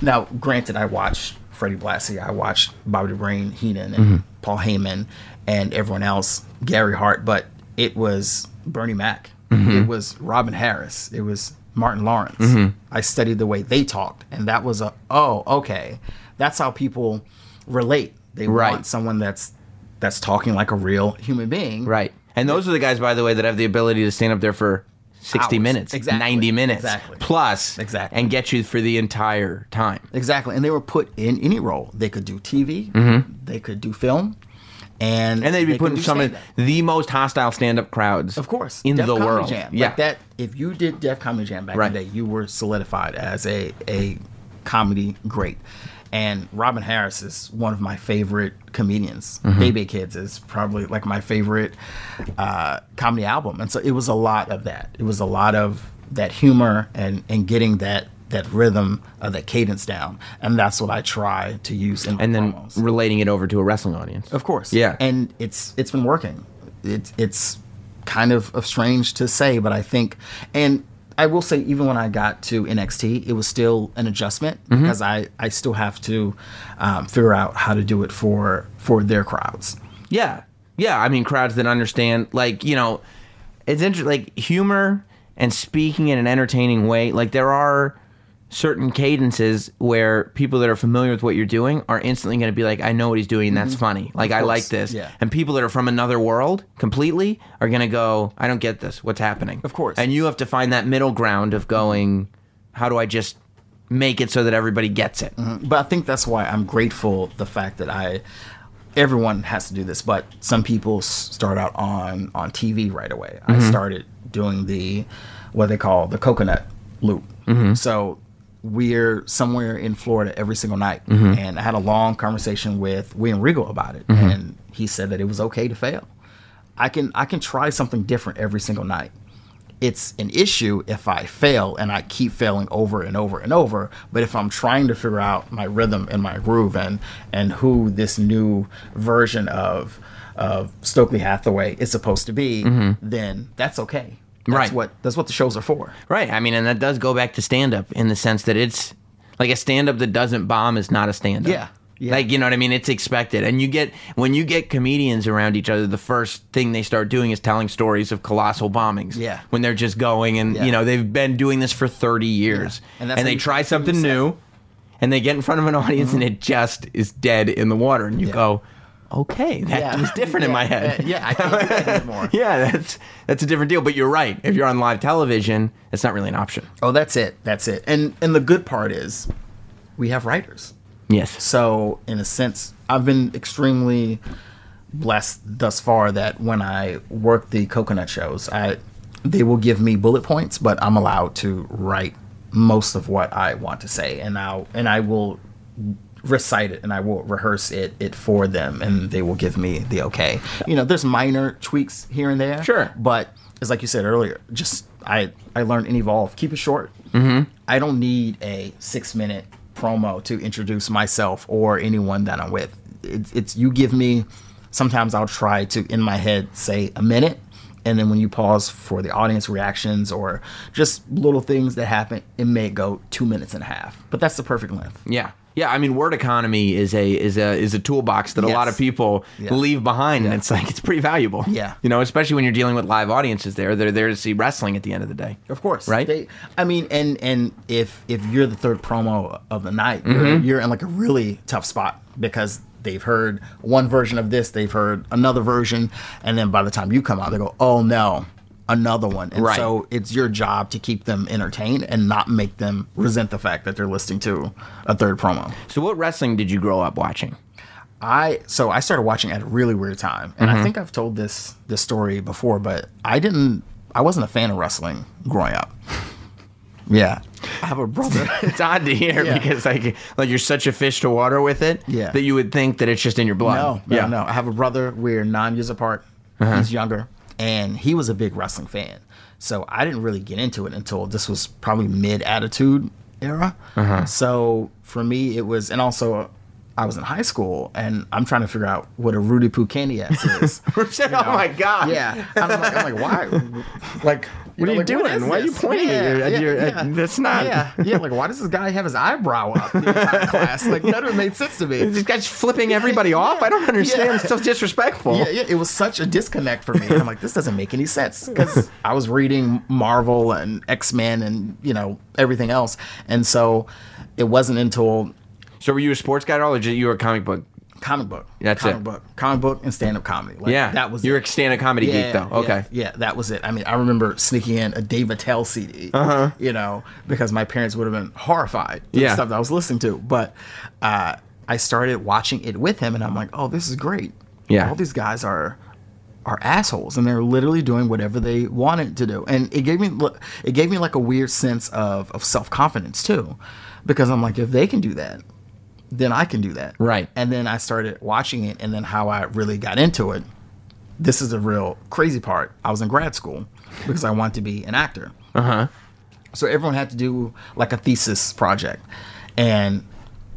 Now, granted, I watched Freddie Blassie, I watched Bobby the Brain Heenan, and mm-hmm. Paul Heyman, and everyone else, Gary Hart, but it was Bernie Mac. Mm-hmm. It was Robin Harris. It was Martin Lawrence. Mm-hmm. I studied the way they talked, and that was a oh okay. That's how people relate. They Right. want someone that's that's talking like a real human being. Right. And those are the guys, by the way, that have the ability to stand up there for 60 Hours. minutes, Exactly. 90 minutes Exactly. plus, Exactly. and get you for the entire time. Exactly, and they were put in any role. They could do TV, they could do film, and Mm-hmm. And they'd be they putting some of the most hostile stand up crowds, of course, in Def the Comedy world. Jam. Yeah. like that. If you did Def Comedy Jam back Right. in the day, you were solidified as a a comedy great. And Robin Harris is one of my favorite comedians. Mm-hmm. Bebe's Kids is probably like my favorite uh, comedy album, and so it was a lot of that. It was a lot of that humor and and getting that that rhythm, uh, that cadence down, and that's what I try to use in And then promos. relating it over to a wrestling audience. Of course. Yeah. And it's it's been working. It's it's kind of, of strange to say, but I think and I will say even when I got to NXT, it was still an adjustment Mm-hmm. because I, I still have to um, figure out how to do it for for their crowds. Yeah. Yeah. I mean, crowds that understand, like, you know, it's interesting, like, humor and speaking in an entertaining way. Like, there are certain cadences where people that are familiar with what you're doing are instantly going to be like, I know what he's doing. And that's mm-hmm. funny. Like, I like this. yeah. And people that are from another world completely are going to go, I don't get this. What's happening? Of course. And you have to find that middle ground of going, how do I just make it so that everybody gets it? Mm-hmm. But I think that's why I'm grateful the fact that I everyone has to do this, but some people start out on on TV right away. I mm-hmm. started doing the what they call the coconut loop. So we're somewhere in Florida every single night, mm-hmm. and I had a long conversation with William Regal about it, mm-hmm. and he said that it was okay to fail. I can I can try something different every single night it's an issue if I fail and I keep failing over and over and over. But if I'm trying to figure out my rhythm and my groove and and who this new version of of Stokely Hathaway is supposed to be, mm-hmm. then that's okay. That's Right. what that's what the shows are for. Right. I mean, and that does go back to stand up in the sense that it's like a stand up that doesn't bomb is not a stand up. Yeah. Yeah. Like, you know what I mean? It's expected. And you get, when you get comedians around each other, the first thing they start doing is telling stories of colossal bombings. Yeah. When they're just going and, Yeah. you know, they've been doing this for 30 years. And And, that's how they try that's how you something new and they get in front of an audience and mm-hmm. it just is dead in the water. And you Yeah. go, okay, that Yeah. was different in my Yeah, head. Yeah, I can't do that anymore. yeah, that's that's a different deal. But you're right. If you're on live television, it's not really an option. Oh, that's it. That's it. And and the good part is we have writers. Yes. So, in a sense, I've been extremely blessed thus far that when I work the coconut shows, I they will give me bullet points, but I'm allowed to write most of what I want to say, and I'll and I will recite it and I will rehearse it it for them, and they will give me the okay. You know, there's minor tweaks here and there, Sure. but it's like you said earlier, just I I learned and evolve. Keep it short. Mm-hmm. I don't need a six minute promo to introduce myself or anyone that I'm with. It's, it's you give me. Sometimes I'll try to in my head say a minute, and then when you pause for the audience reactions or just little things that happen, it may go two minutes and a half. But that's the perfect length. Yeah. Yeah, I mean, word economy is a is a is a toolbox that a lot of people Yeah. leave behind, and it's like it's pretty valuable. Yeah. you know, especially when you're dealing with live audiences. There, they're there to see wrestling at the end of the day. Of course, Right? They, I mean, and and if if you're the third promo of the night, Mm-hmm. you're, you're in like a really tough spot because they've heard one version of this, they've heard another version, and then by the time you come out, they go, "Oh no, another one." And Right. so it's your job to keep them entertained and not make them resent the fact that they're listening to a third promo. So, what wrestling did you grow up watching? I so I started watching at a really weird time, and Mm-hmm. I think I've told this this story before, but I didn't. I wasn't a fan of wrestling growing up. Yeah, I have a brother. It's odd to hear Yeah. because like like you're such a fish to water with it Yeah. that you would think that it's just in your blood. No, no, yeah. no. I have a brother. We're nine years apart. He's younger, and he was a big wrestling fan. So I didn't really get into it until this was probably mid Attitude era. Uh-huh. So for me, it was, and also. Uh, I was in high school and I'm trying to figure out what a roody-poo candy ass is. oh my god. yeah. I'm like, I'm like, why? Like, What are you like, doing? is Why are you this? pointing at your- at your- at- that's not- Yeah, yeah. Like, why does this guy have his eyebrow up the entire class? Like, none of it made sense to me. This guy's flipping everybody off. I don't understand. Yeah. It's so disrespectful. Yeah, yeah, it was such a disconnect for me. I'm like, this doesn't make any sense because I was reading Marvel and X Men and you know everything else, and so it wasn't until So were you a sports guy at all, or just you were a comic book? Comic book. That's comic it. book, comic book, and stand up comedy. Like, Yeah, that was you're it. a stand-up comedy geek though. Okay. Yeah, that was it. I mean, I remember sneaking in a Dave Attell CD, uh-huh. you know, because my parents would have been horrified Yeah. the stuff that I was listening to. But uh, I started watching it with him, and I'm like, oh, this is great. Yeah. all these guys are are assholes, and they're literally doing whatever they wanted to do, and it gave me it gave me like a weird sense of of self confidence too, because I'm like, if they can do that. Then I can do that. Right. And then I started watching it, and then how I really got into it this is the real crazy part. I was in grad school because I wanted to be an actor. Uh huh. So everyone had to do like a thesis project. And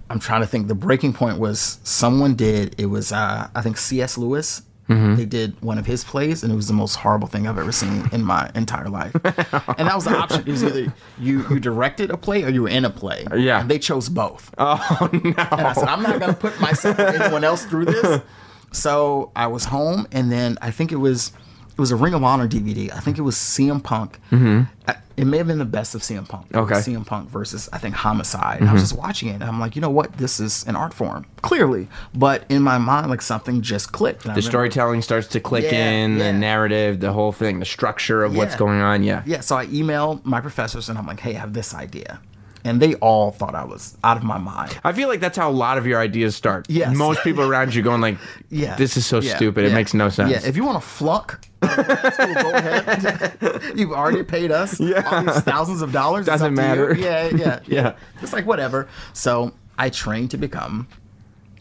I'm trying to think the breaking point was someone did it was uh, I think C.S. Lewis. They did one of his plays, and it was the most horrible thing I've ever seen in my entire life. and that was the option. It was either you you directed a play or you were in a play. Yeah. And they chose both. Oh no. And I said, I'm not going to put myself or anyone else through this. So I was home, and then I think it was it was a Ring of Honor DVD. I think it was CM Punk. Mm-hmm. It may have been the best of CM Punk. Okay. CM Punk versus I think Homicide. And I was mm-hmm. just watching it, and I'm like, you know what? This is an art form, clearly. But in my mind, like something just clicked. The storytelling starts to click Yeah, in, the narrative, the whole thing, the structure of what's going on. Yeah. Yeah, so I email my professors, and I'm like, hey, I have this idea. And they all thought I was out of my mind. I feel like that's how a lot of your ideas start. Yes. Most people around you going like, Yeah. this is so Yeah, stupid. It makes no sense. Yeah, if you want to flunk, that's go ahead. You've already paid us all these thousands of dollars. Doesn't matter. Yeah, yeah, Yeah. It's like whatever. So I trained to become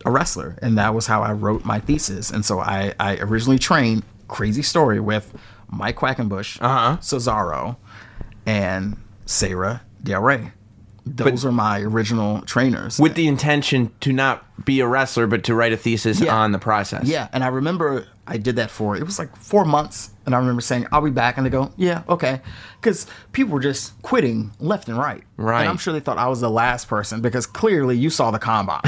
a wrestler, and that was how I wrote my thesis. And so I, I originally trained. Crazy story with Mike Quackenbush, Uh-huh. Cesaro, and Sarah Del Rey. Those are my original trainers. With the intention to not be a wrestler, but to write a thesis Yeah. on the process. Yeah, and I remember I did that for it was like four months, and I remember saying I'll be back, and they go, yeah, okay, because people were just quitting left and right. Right. And I'm sure they thought I was the last person because clearly you saw the combine.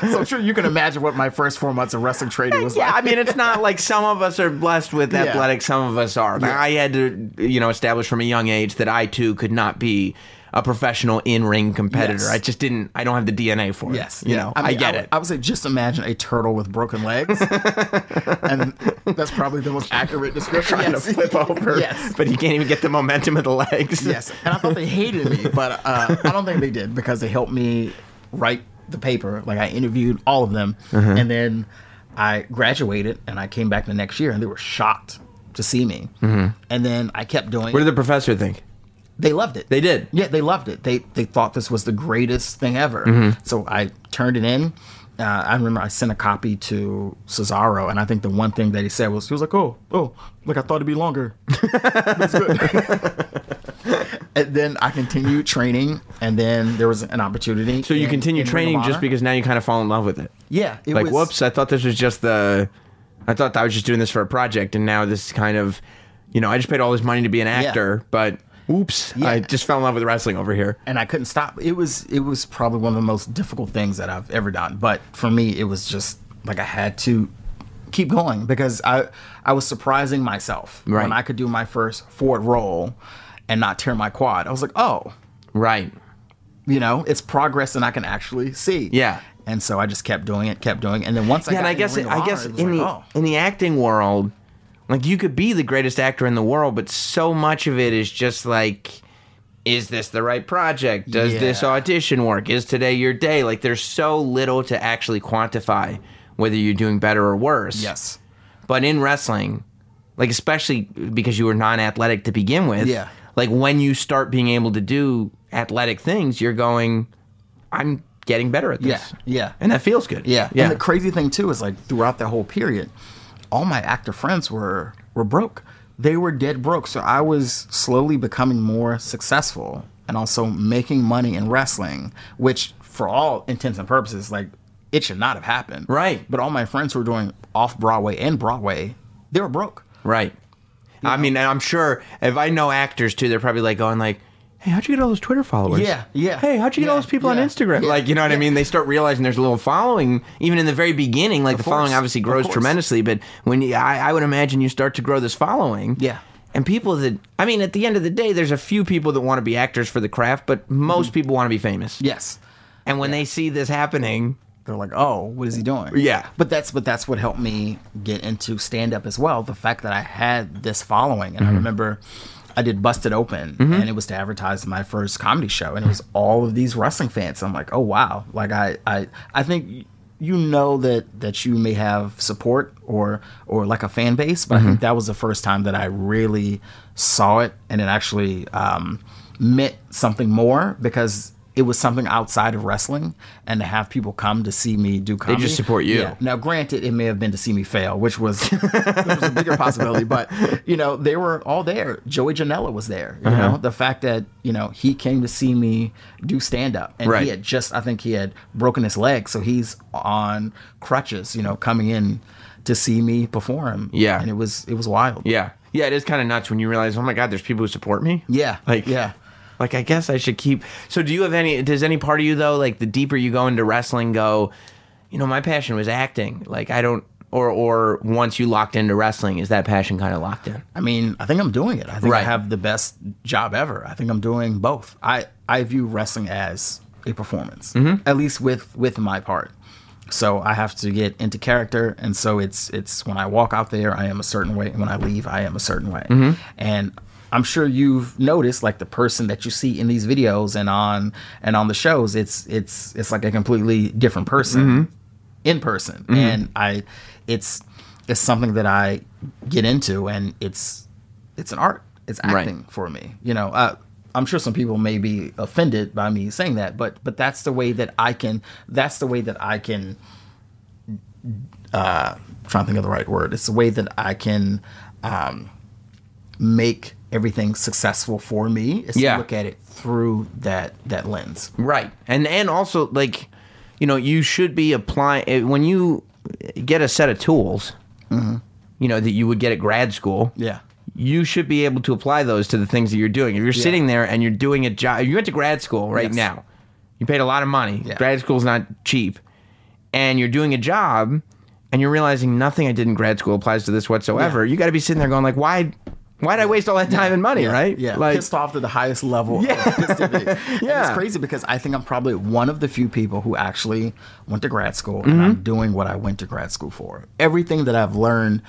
so I'm sure you can imagine what my first four months of wrestling training was Yeah, like. I mean, it's not like some of us are blessed with Yeah. some of us are. Yeah. I had to, you know, establish from a young age that I too could not be a professional in-ring competitor. Yes. I just didn't. I don't have the DNA for it. Yes, you yeah. know, I, mean, get would- it. I would say just imagine a turtle with broken legs, and that's probably the most accurate description. Trying Yes. to flip over, yes, but he can't even get the momentum of the legs. Yes, and I thought they hated me, but uh, I don't think they did because they helped me write the paper. Like I interviewed all of them, Uh-huh. and then I graduated, and I came back the next year, and they were shocked to see me. And then I kept doing. Mm-hmm. What did the professor think? They loved it. They did. Yeah, they loved it. They they thought this was the greatest thing ever. Mm-hmm. So I turned it in. Uh, I remember I sent a copy to Cesaro, and I think the one thing that he said was he was like, "Oh, oh, look, I thought it'd be longer." That's good. and then I continued training, and then there was an opportunity. So you in- continue in training just because now you kind of fall in love with it. yeah, it like, was, whoops, I thought this was just the. I thought I was just doing this for a project, and now this kind of, you know, I just paid all this money to be an actor, but oops, Yeah. I just fell in love with wrestling over here. and I couldn't stop. It was it was probably one of the most difficult things that I've ever done. But for me, it was just like I had to keep going because I I was surprising myself Right. when I could do my first forward roll and not tear my quad. I was like, oh, Right. you know, it's progress and I can actually see. Yeah. And so I just kept doing it, kept doing, it. and then once I Yeah, and I guess I guess it in like, the oh. in the acting world, like you could be the greatest actor in the world, but so much of it is just like, is this the right project? Does this audition work? Is today your day? Like, there's so little to actually quantify whether you're doing better or worse. yes, But in wrestling, like especially because you were non-athletic to begin with, Yeah. Like when you start being able to do athletic things, you're going, I'm getting better at this. Yeah, yeah. And that feels good. Yeah. Yeah. And the crazy thing too is like throughout that whole period, all my actor friends were were broke. They were dead broke. So I was slowly becoming more successful and also making money in wrestling, which for all intents and purposes, like it should not have happened. Right. But all my friends who were doing off Broadway and Broadway, they were broke. Right. I mean, and I'm sure if I know actors too, they're probably like going like, "Hey, how'd you get all those Twitter followers? Yeah, yeah. Hey, how'd you get all those people on Instagram? yeah, like, you know what I mean? They start realizing there's a little following, even in the very beginning. Like the following obviously grows tremendously, but when you, I, I would imagine you start to grow this following, Yeah. And people that, I mean, at the end of the day, there's a few people that want to be actors for the craft, but most Mm-hmm. people want to be famous. Yes. And when they see this happening, they're like, "Oh, what is he doing?" Yeah. But that's but that's what helped me get into stand up as well. The fact that I had this following, and I remember I did Busted Open, and it was to advertise my first comedy show, and it was all of these wrestling fans. I'm like, "Oh wow!" Like I I I think. You know that that you may have support or or like a fan base, but I think that was the first time that I really saw it, and it actually um, meant something more because it was something outside of wrestling, and to have people come to see me do comedy, They just support you. Yeah. Now, granted, it may have been to see me fail, which was, which was a bigger possibility, but you know, they were all there. Joey Janela was there. You Uh-huh. know, the fact that you know he came to see me do stand up, and Right. he had just, I think he had broken his leg, so he's on crutches. You know, coming in to see me perform. Yeah. and it was it was wild. yeah, yeah, it is kind of nuts when you realize, oh my god, there's people who support me. Yeah, Like, yeah. Like, I guess I should keep. So, do you have any? Does any part of you though, like the deeper you go into wrestling, go, you know, my passion was acting. Like, I don't, or or once you locked into wrestling, is that passion kind of locked in? I mean, I think I'm doing it. I think I have the best job ever. I think I'm doing both. I I view wrestling as a performance, Mm-hmm. at least with with my part. So I have to get into character, and so it's it's when I walk out there, I am a certain way, and when I leave, I am a certain way. Mm-hmm. And I'm sure you've noticed, like the person that you see in these videos and on and on the shows, it's it's it's like a completely different person Mm-hmm. in person, and I, it's it's something that I get into, and it's it's an art. It's Right. acting for me. You know, uh, I'm sure some people may be offended by me saying that, but but that's the way that I can. That's the way that I can. Uh, trying to think of the right word. It's the way that I can um, make everything successful for me. Is Yeah. to look at it through that that lens. Right. And and also like, you know, you should be applying eh, when you get a set of tools, you know, that you would get at grad school. Yeah. You should be able to apply those to the things that you're doing. If you're sitting there and you're doing a job, you went to grad school right Yes. now. You paid a lot of money. Yeah. Grad school's not cheap. And you're doing a job and you're realizing nothing I did in grad school applies to this whatsoever. You got to be sitting there going like, why why'd I waste all that time and money, right? Yeah, Like pissed off to the highest level. Yeah. of pissed at. And Yeah. it's crazy because I think I'm probably one of the few people who actually went to grad school Mm-hmm. and I'm doing what I went to grad school for. Everything that I've learned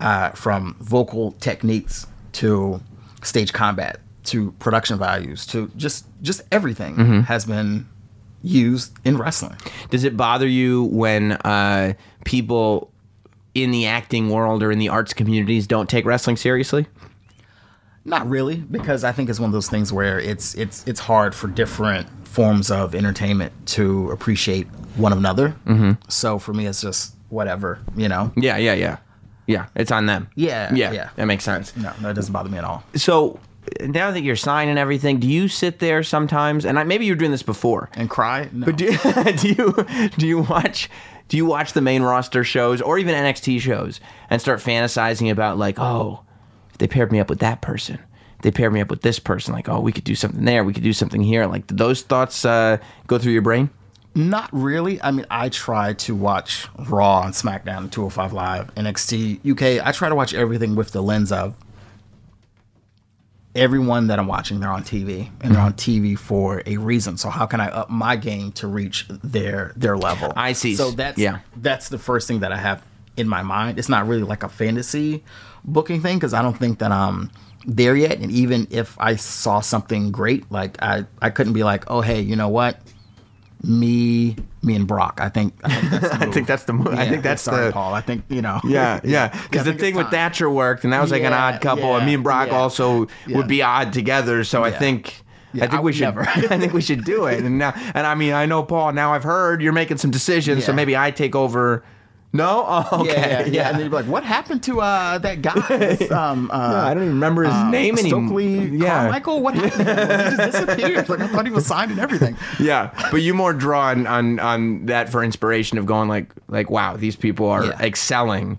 uh, from vocal techniques to stage combat to production values to just just everything Mm-hmm. has been used in wrestling. Does it bother you when uh, people in the acting world or in the arts communities don't take wrestling seriously? Not really, because I think it's one of those things where it's it's it's hard for different forms of entertainment to appreciate one another. Mm-hmm. So for me, it's just whatever, you know. Yeah, yeah, yeah, yeah. It's on them. Yeah, yeah, yeah. That makes sense. No, that doesn't bother me at all. So now that you're signing everything, do you sit there sometimes? And I, maybe you're doing this before. And cry? No. Do do you do you watch do you watch the main roster shows or even NXT shows and start fantasizing about like, oh, if they paired me up with that person, they paired me up with this person, like, oh, we could do something there, we could do something here. Like, do those thoughts uh, go through your brain? Not really. I mean, I try to watch Raw and SmackDown, 205 Live, NXT UK. I try to watch everything with the lens of everyone that I'm watching, they're on TV and they're mm-hmm. on TV for a reason. So how can I up my game to reach their their level? I see. So that's Yeah. that's the first thing that I have in my mind. It's not really like a fantasy booking thing because I don't think that I'm there yet. And even if I saw something great, like I I couldn't be like, oh hey, you know what? Me, me and Brock. I think I think that's the I think that's the mo- I think that's sorry, the Paul. I think you know. Yeah, yeah. Because the thing with. Thatcher worked, and that was like an odd couple. and me and Brock yeah, also yeah. would be odd together. So I think Yeah, I think I we should. never. I think we should do it. And now, and I mean, I know Paul. Now I've heard you're making some decisions, so maybe I take over. No, oh, okay, Yeah, yeah, yeah. And then you'd be like, "What happened to uh, that guy? Um, uh, No, I don't even remember his name anymore. Stokely Yeah. Carmichael. What happened? to him? He just disappeared. Like I thought he was signed and everything. yeah, but you more draw on, on on that for inspiration of going like like wow, these people are Yeah. excelling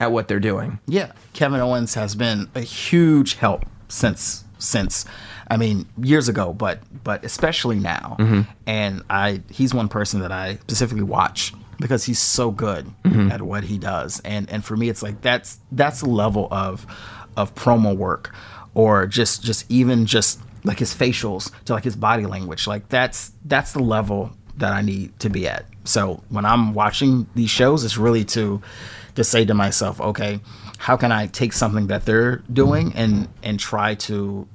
at what they're doing. Yeah, Kevin Owens has been a huge help since since I mean years ago, but but especially now. And I he's one person that I specifically watch because he's so good mm-hmm. at what he does. And and for me it's like that's that's the level of of promo work or just just even just like his facials to like his body language. Like that's that's the level that I need to be at. So when I'm watching these shows, it's really to to say to myself, okay, how can I take something that they're doing and and try to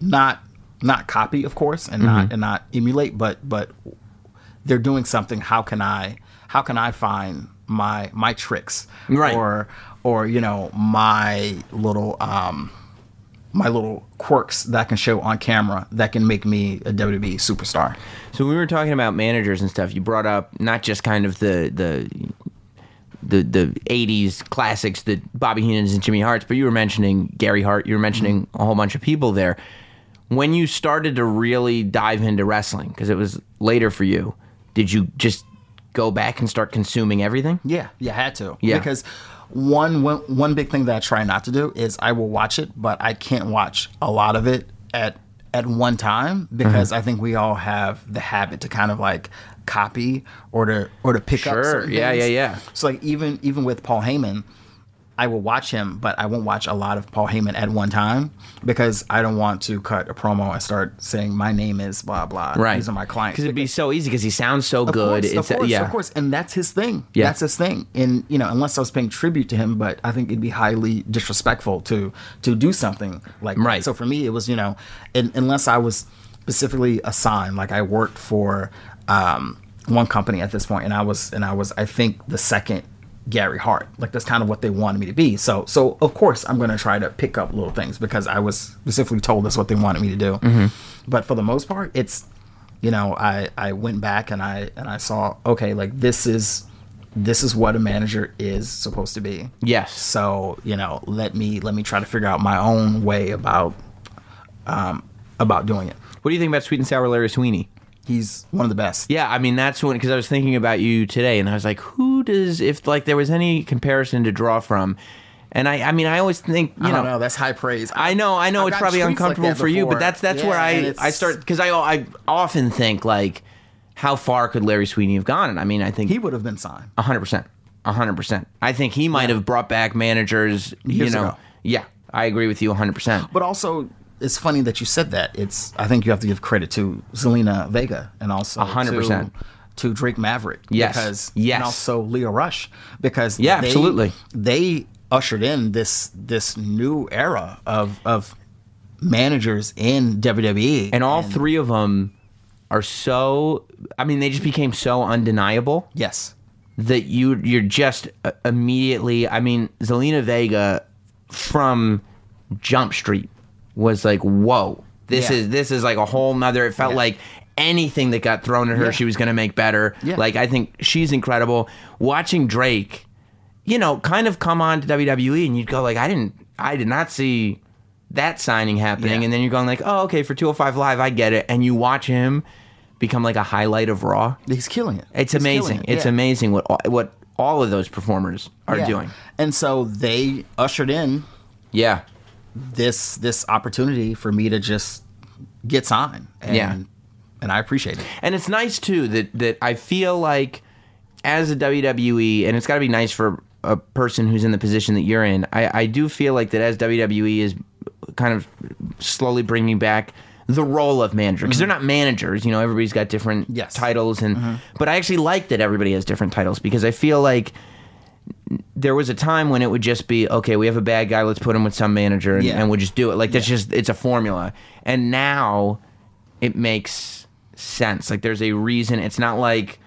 not not copy, of course, and not mm-hmm. and not emulate, but but they're doing something. How can I how can I find my my tricks Right. or or you know my little um my little quirks that I can show on camera that can make me a WWE superstar. So we were talking about managers and stuff, you brought up not just kind of the the the the '80s classics, the Bobby Heenan's and Jimmy Hart's, but you were mentioning Gary Hart. You were mentioning a whole bunch of people there. When you started to really dive into wrestling, because it was later for you, did you just go back and start consuming everything? Yeah, yeah, had to. Yeah. Because one, one one big thing that I try not to do is I will watch it, but I can't watch a lot of it at at one time because Mm-hmm. I think we all have the habit to kind of like copy or to or to pick up. Sure. Yeah, yeah, yeah. So like even even with Paul Heyman, I will watch him, but I won't watch a lot of Paul Heyman at one time because I don't want to cut a promo and start saying my name is blah blah. Right. These are my clients. Because it'd be so easy because he sounds so good. course, it's of course, yeah. of course, and that's his thing. Yeah. That's his thing. And you know, unless I was paying tribute to him, but I think it'd be highly disrespectful to to do something like Right. that. So for me, it was you know, un unless I was specifically assigned, like I worked for um, one company at this point, and I was and I was I think the second Gary Hart. Like that's kind of what they wanted me to be. So so of course I'm gonna try to pick up little things because I was specifically told that's what they wanted me to do. Mm-hmm. But for the most part, it's you know I I went back and I and I saw okay like this is this is what a manager is supposed to be. Yes. So you know let me let me try to figure out my own way about um about doing it. What do you think about Sweet and Sour Larry Sweeney? He's one of the best. Yeah, I mean that's when because I was thinking about you today, and I was like, who does if like there was any comparison to draw from, and I I mean I always think you I know. don't know. That's high praise. I know, I know I've it's probably tweets like uncomfortable for you, but that's that's Yeah, where I I start because I I often think like, how far could Larry Sweeney have gone? And I mean I think He would have been signed. hundred percent, hundred percent. I think he might have brought back managers. You know, ago. yeah, I agree with you hundred percent. But also, it's funny that you said that. It's I think you have to give credit to Zelina Vega and also hundred percent to Drake Maverick. Yes. Because Yes. and also Lio Rush because Yeah, they- absolutely. they ushered in this this new era of of managers in WWE And all three of them are so. I mean, they just became so undeniable. yes that you you're just uh, immediately I mean Zelina Vega from Jump Street was like whoa this Yeah. is this is like a whole nother it felt Yeah. like anything that got thrown at her Yeah. she was gonna make better like I think she's incredible watching Drake you know kind of come on to WWE and you'd go like I didn't I did not see that signing happening and then you're going like oh okay for 205 live I get it and you watch him become like a highlight of Raw he's killing it it's He's amazing. it, It's amazing what all- what all of those performers are doing. and so they ushered in Yeah. This this opportunity for me to just get signed and Yeah. and I appreciate it And it's nice too that that I feel like as a WWE and it's got to be nice for a person who's in the position that you're in. I I do feel like that as WWE is kind of slowly bringing back the role of manager because mm-hmm. they're not managers, you know, everybody's got different Yes. titles and mm-hmm. but I actually like that everybody has different titles because I feel like there was a time when it would just be okay we have a bad guy let's put him with some manager and, Yeah. and we'll just do it like that's just it's a formula and now it makes sense like there's a reason it's not like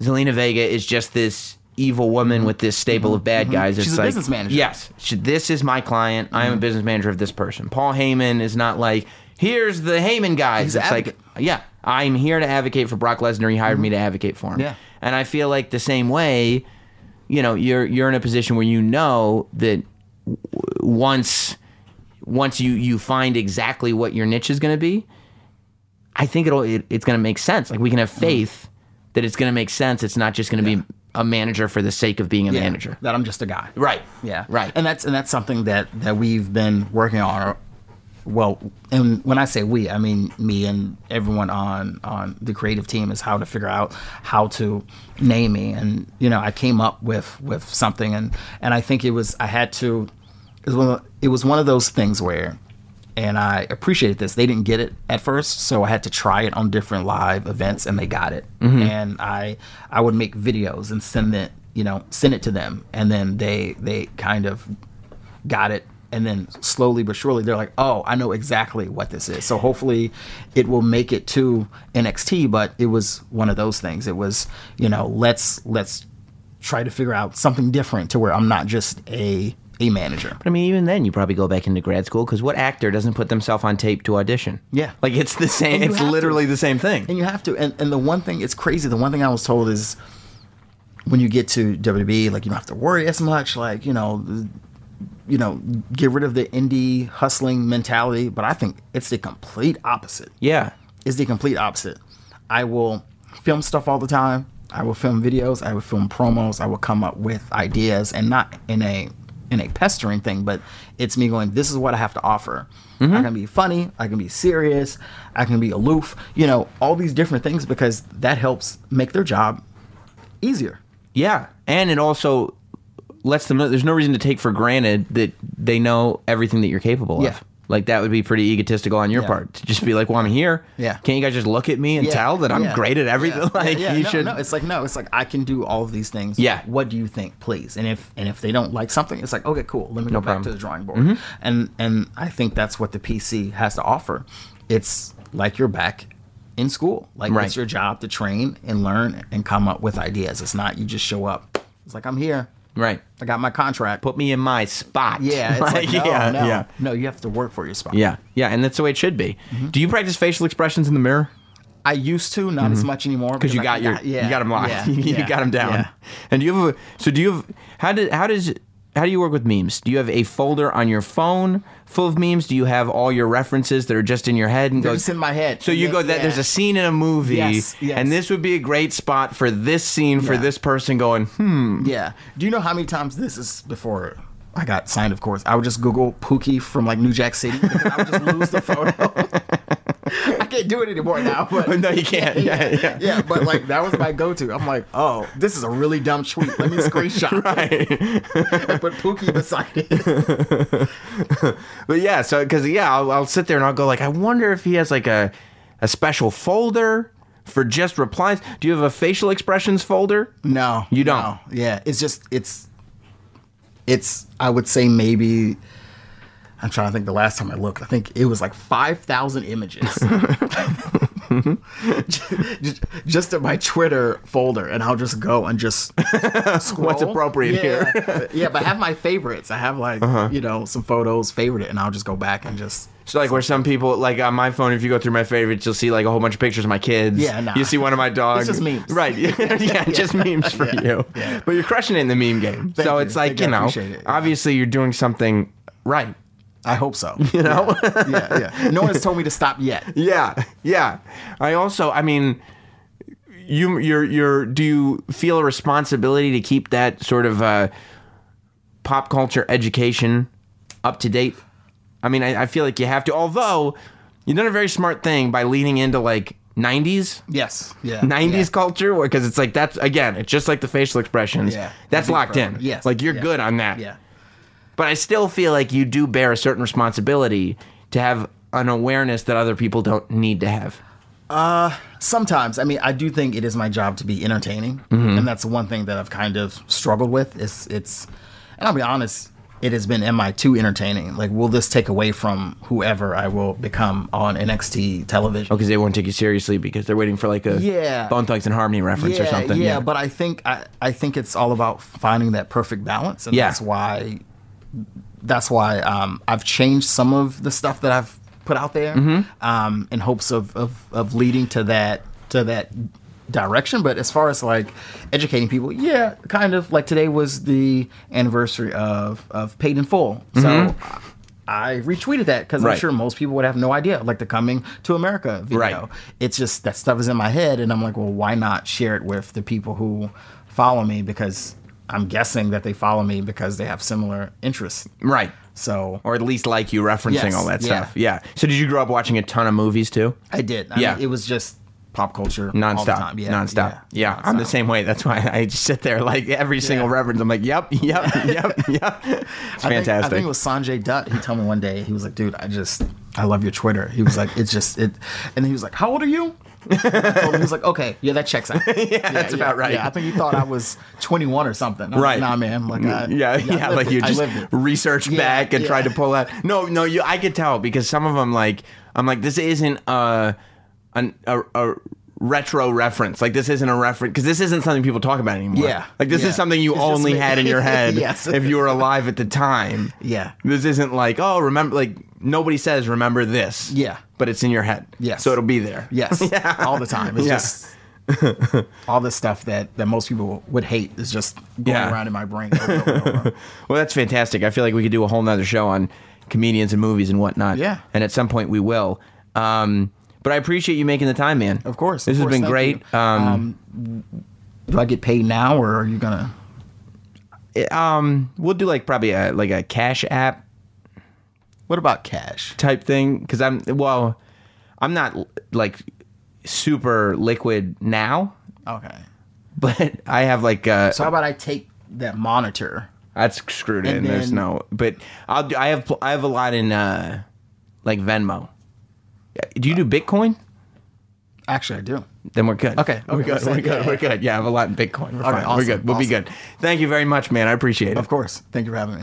zelina vega is just this evil woman with this stable of bad guys. It's Mm-hmm. She's a like, business manager. Mm-hmm. Yes, she- this is my client. I am a business manager of this person. Paul Heyman is not like here's the Heyman guys. He's it's like yeah, I'm here to advocate for Brock Lesnar. He hired me to advocate for him. Mm-hmm. Yeah. and I feel like the same way. You know, you're you're in a position where you know that w- once once you you find exactly what your niche is going to be, I think it'll it, it's going to make sense. Like we can have Mm-hmm. faith that it's going to make sense. It's not just going to be a manager for the sake of being a Yeah, manager. That I'm just a guy. Right. Yeah. Right. And that's and that's something that that we've been working on. Well, and when I say we, I mean me and everyone on on the creative team is how to figure out how to name me. And you know, I came up with with something, and and I think it was I had to. It was one of, it was one of those things where, and I appreciated this. They didn't get it at first, so I had to try it on different live events, and they got it. Mm-hmm. And I I would make videos and send it, you know, send it to them, and then they they kind of got it and then slowly but surely they're like oh i know exactly what this is so hopefully it will make it to nxt but it was one of those things it was you know let's let's try to figure out something different to where i'm not just a a manager But I mean, even then, you probably go back into grad school because what actor doesn't put themselves on tape to audition? Yeah. like it's the same. It's have to. literally the same thing. and you have to and, and the one thing it's crazy the one thing i was told is when you get to wwe like you don't have to worry as much like you know you know get rid of the indie hustling mentality but i think it's the complete opposite Yeah, It's the complete opposite. I will film stuff all the time. I will film videos. I will film promos. I will come up with ideas, and not in a in a pestering thing, but it's me going. This is what I have to offer. I mm-hmm. can be funny. I can be serious. I can be aloof. You know, all these different things because that helps make their job easier. yeah, and it also lets them know there's no reason to take for granted that they know everything that you're capable Yeah. of. Like that would be pretty egotistical on your Yeah. part to just be like, "Well, I'm here. Yeah. can't you guys just look at me and Yeah, tell that I'm yeah, great at everything? like you no, should." No, it's like no, it's like I can do all of these things. Yeah. What do you think, please? And if and if they don't like something, it's like okay, cool. Let me No go back to the drawing board. Mm-hmm. And and I think that's what the PC has to offer. It's like you're back in school. Like Right. it's your job to train and learn and come up with ideas. It's not you just show up. It's like I'm here. Right. I got my contract. Put me in my spot. yeah, it's like, no, yeah, no, yeah. no. You have to work for your spot. Yeah, yeah, and that's the way it should be. Mm-hmm. Do you practice facial expressions in the mirror? I used to, not as much anymore Because Mm-hmm. you I got your, yeah, you got them locked. yeah, you yeah, got them down. And do you have a? So do you have? How did? How does? How do you work with memes? Do you have a folder on your phone full of memes? Do you have all your references that are just in your head and They're go? just in my head. So you Yeah, go that there's a scene in a movie, Yes, yes. and this would be a great spot for this scene for Yeah. this person going. Hmm. Yeah. Do you know how many times this is before I got signed? Of course, I would just Google Pookie from like New Jack City. I would just lose the photo. I can't do it anymore now. But No, you can't. Yeah, yeah. yeah, but like that was my go-to. I'm like, oh, this is a really dumb tweet. Let me screenshot Right. and put Pookie beside it. But yeah, so because yeah, I'll, I'll sit there and I'll go like, I wonder if he has like a a special folder for just replies. Do you have a facial expressions folder? No, You don't? no. Yeah, it's just it's it's. I would say maybe. I'm trying to think. The last time I looked, I think it was like five thousand images. just, just in my Twitter folder, and I'll just go and just scroll. What's appropriate yeah. here? yeah, but I have my favorites. I have like Uh-huh. you know some photos favorited, and I'll just go back and just So like where some people like on my phone, if you go through my favorites, you'll see like a whole bunch of pictures of my kids. Yeah, nah. You see one of my dogs. just memes. right? Yeah, just memes for Yeah, you. yeah. But you're crushing it in the meme game. Thank so you. it's like Thank you. know, it. Yeah. obviously you're doing something right. I hope so. You know. yeah, yeah. No one has told me to stop yet. Yeah, yeah. I also, I mean, you, you're, you're. Do you feel a responsibility to keep that sort of uh, pop culture education up to date? I mean, I, I feel like you have to. Although you've done a very smart thing by leaning into like '90s. Yes. Yeah. 90s yeah. culture because it's like that's again it's just like the facial expressions Yeah. that's locked in forever. Yes. like you're Yeah. good on that Yeah. But I still feel like you do bear a certain responsibility to have an awareness that other people don't need to have. Uh, sometimes i mean i do think it is my job to be entertaining Mm-hmm. and that's the one thing that i've kind of struggled with is it's and i'll be honest it has been am I too entertaining? Like, will this take away from whoever I will become on NXT television? because they won't take you seriously because they're waiting for like a Yeah. Bone Thugs and Harmony reference or something. Yeah, but I think I, I think it's all about finding that perfect balance, and Yeah. that's why that's why um, I've changed some of the stuff that I've put out there Mm-hmm. um, in hopes of, of of leading to that to that direction. But as far as like educating people, yeah, kind of like today was the anniversary of of Paid in Full, so. I retweeted that because Mm-hmm. Right. I'm sure most people would have no idea, like the Coming to America video. Right. It's just that stuff is in my head, and I'm like, well, why not share it with the people who follow me? Because I'm guessing that they follow me because they have similar interests. right. So Or at least like you referencing Yes, all that yeah. stuff. Yeah. So did you grow up watching a ton of movies too? I did. I Yeah. mean, it was just pop culture Nonstop. all the time. Yeah, nonstop. Yeah. I'm the same way. That's why I just sit there like every single reference. I'm like, yep, yep, yep, yep. It's I think, fantastic. I think it was Sonjay Dutt. He told me one day, he was like, dude, I just, I love your Twitter. He was like, it's just, it, and he was like, how old are you? He was like, okay, yeah, that checks out. yeah, that's about right. Yeah, I think he thought I was 21 or something. I'm Right. Like, nah, man. Like, I, yeah, yeah, I like you it. Just researched Yeah, back and yeah. tried to pull that. No, no, you. I could tell because some of them, like, I'm like, this isn't a, an, a, a retro reference. Like, this isn't a reference because this isn't something people talk about anymore. Yeah, like this yeah. is something you It's only had in your head Yes. if you were alive at the time. Yeah. this isn't like, oh, remember, like nobody says remember this. Yeah. but it's in your head. Yes. so it'll be there. Yes, all the time. It's Yeah. just all this stuff that, that most people would hate is just going Yeah. around in my brain. Over, over, over. Well, that's fantastic. I feel like we could do a whole nother show on comedians and movies and whatnot. Yeah. And at some point we will. Um, but I appreciate you making the time, man. Of course, This of has been great. you. Um, Do I get paid now, or are you gonna? um, we'll do like probably a like a cash app What about cash? type thing because I'm well, I'm not like super liquid now, Okay. but I have like uh, So how about I take that monitor? that's screwed in. And There's no, but I'll do. I have I have a lot in uh, like Venmo. Do you do Bitcoin? Actually, I do. Then we're good. Okay, we're good. We're good. yeah, We're good. Yeah, I have a lot in Bitcoin. We're Okay, fine. we're good. We'll be good. Thank you very much, man. I appreciate it. Of course. Thank you for having me.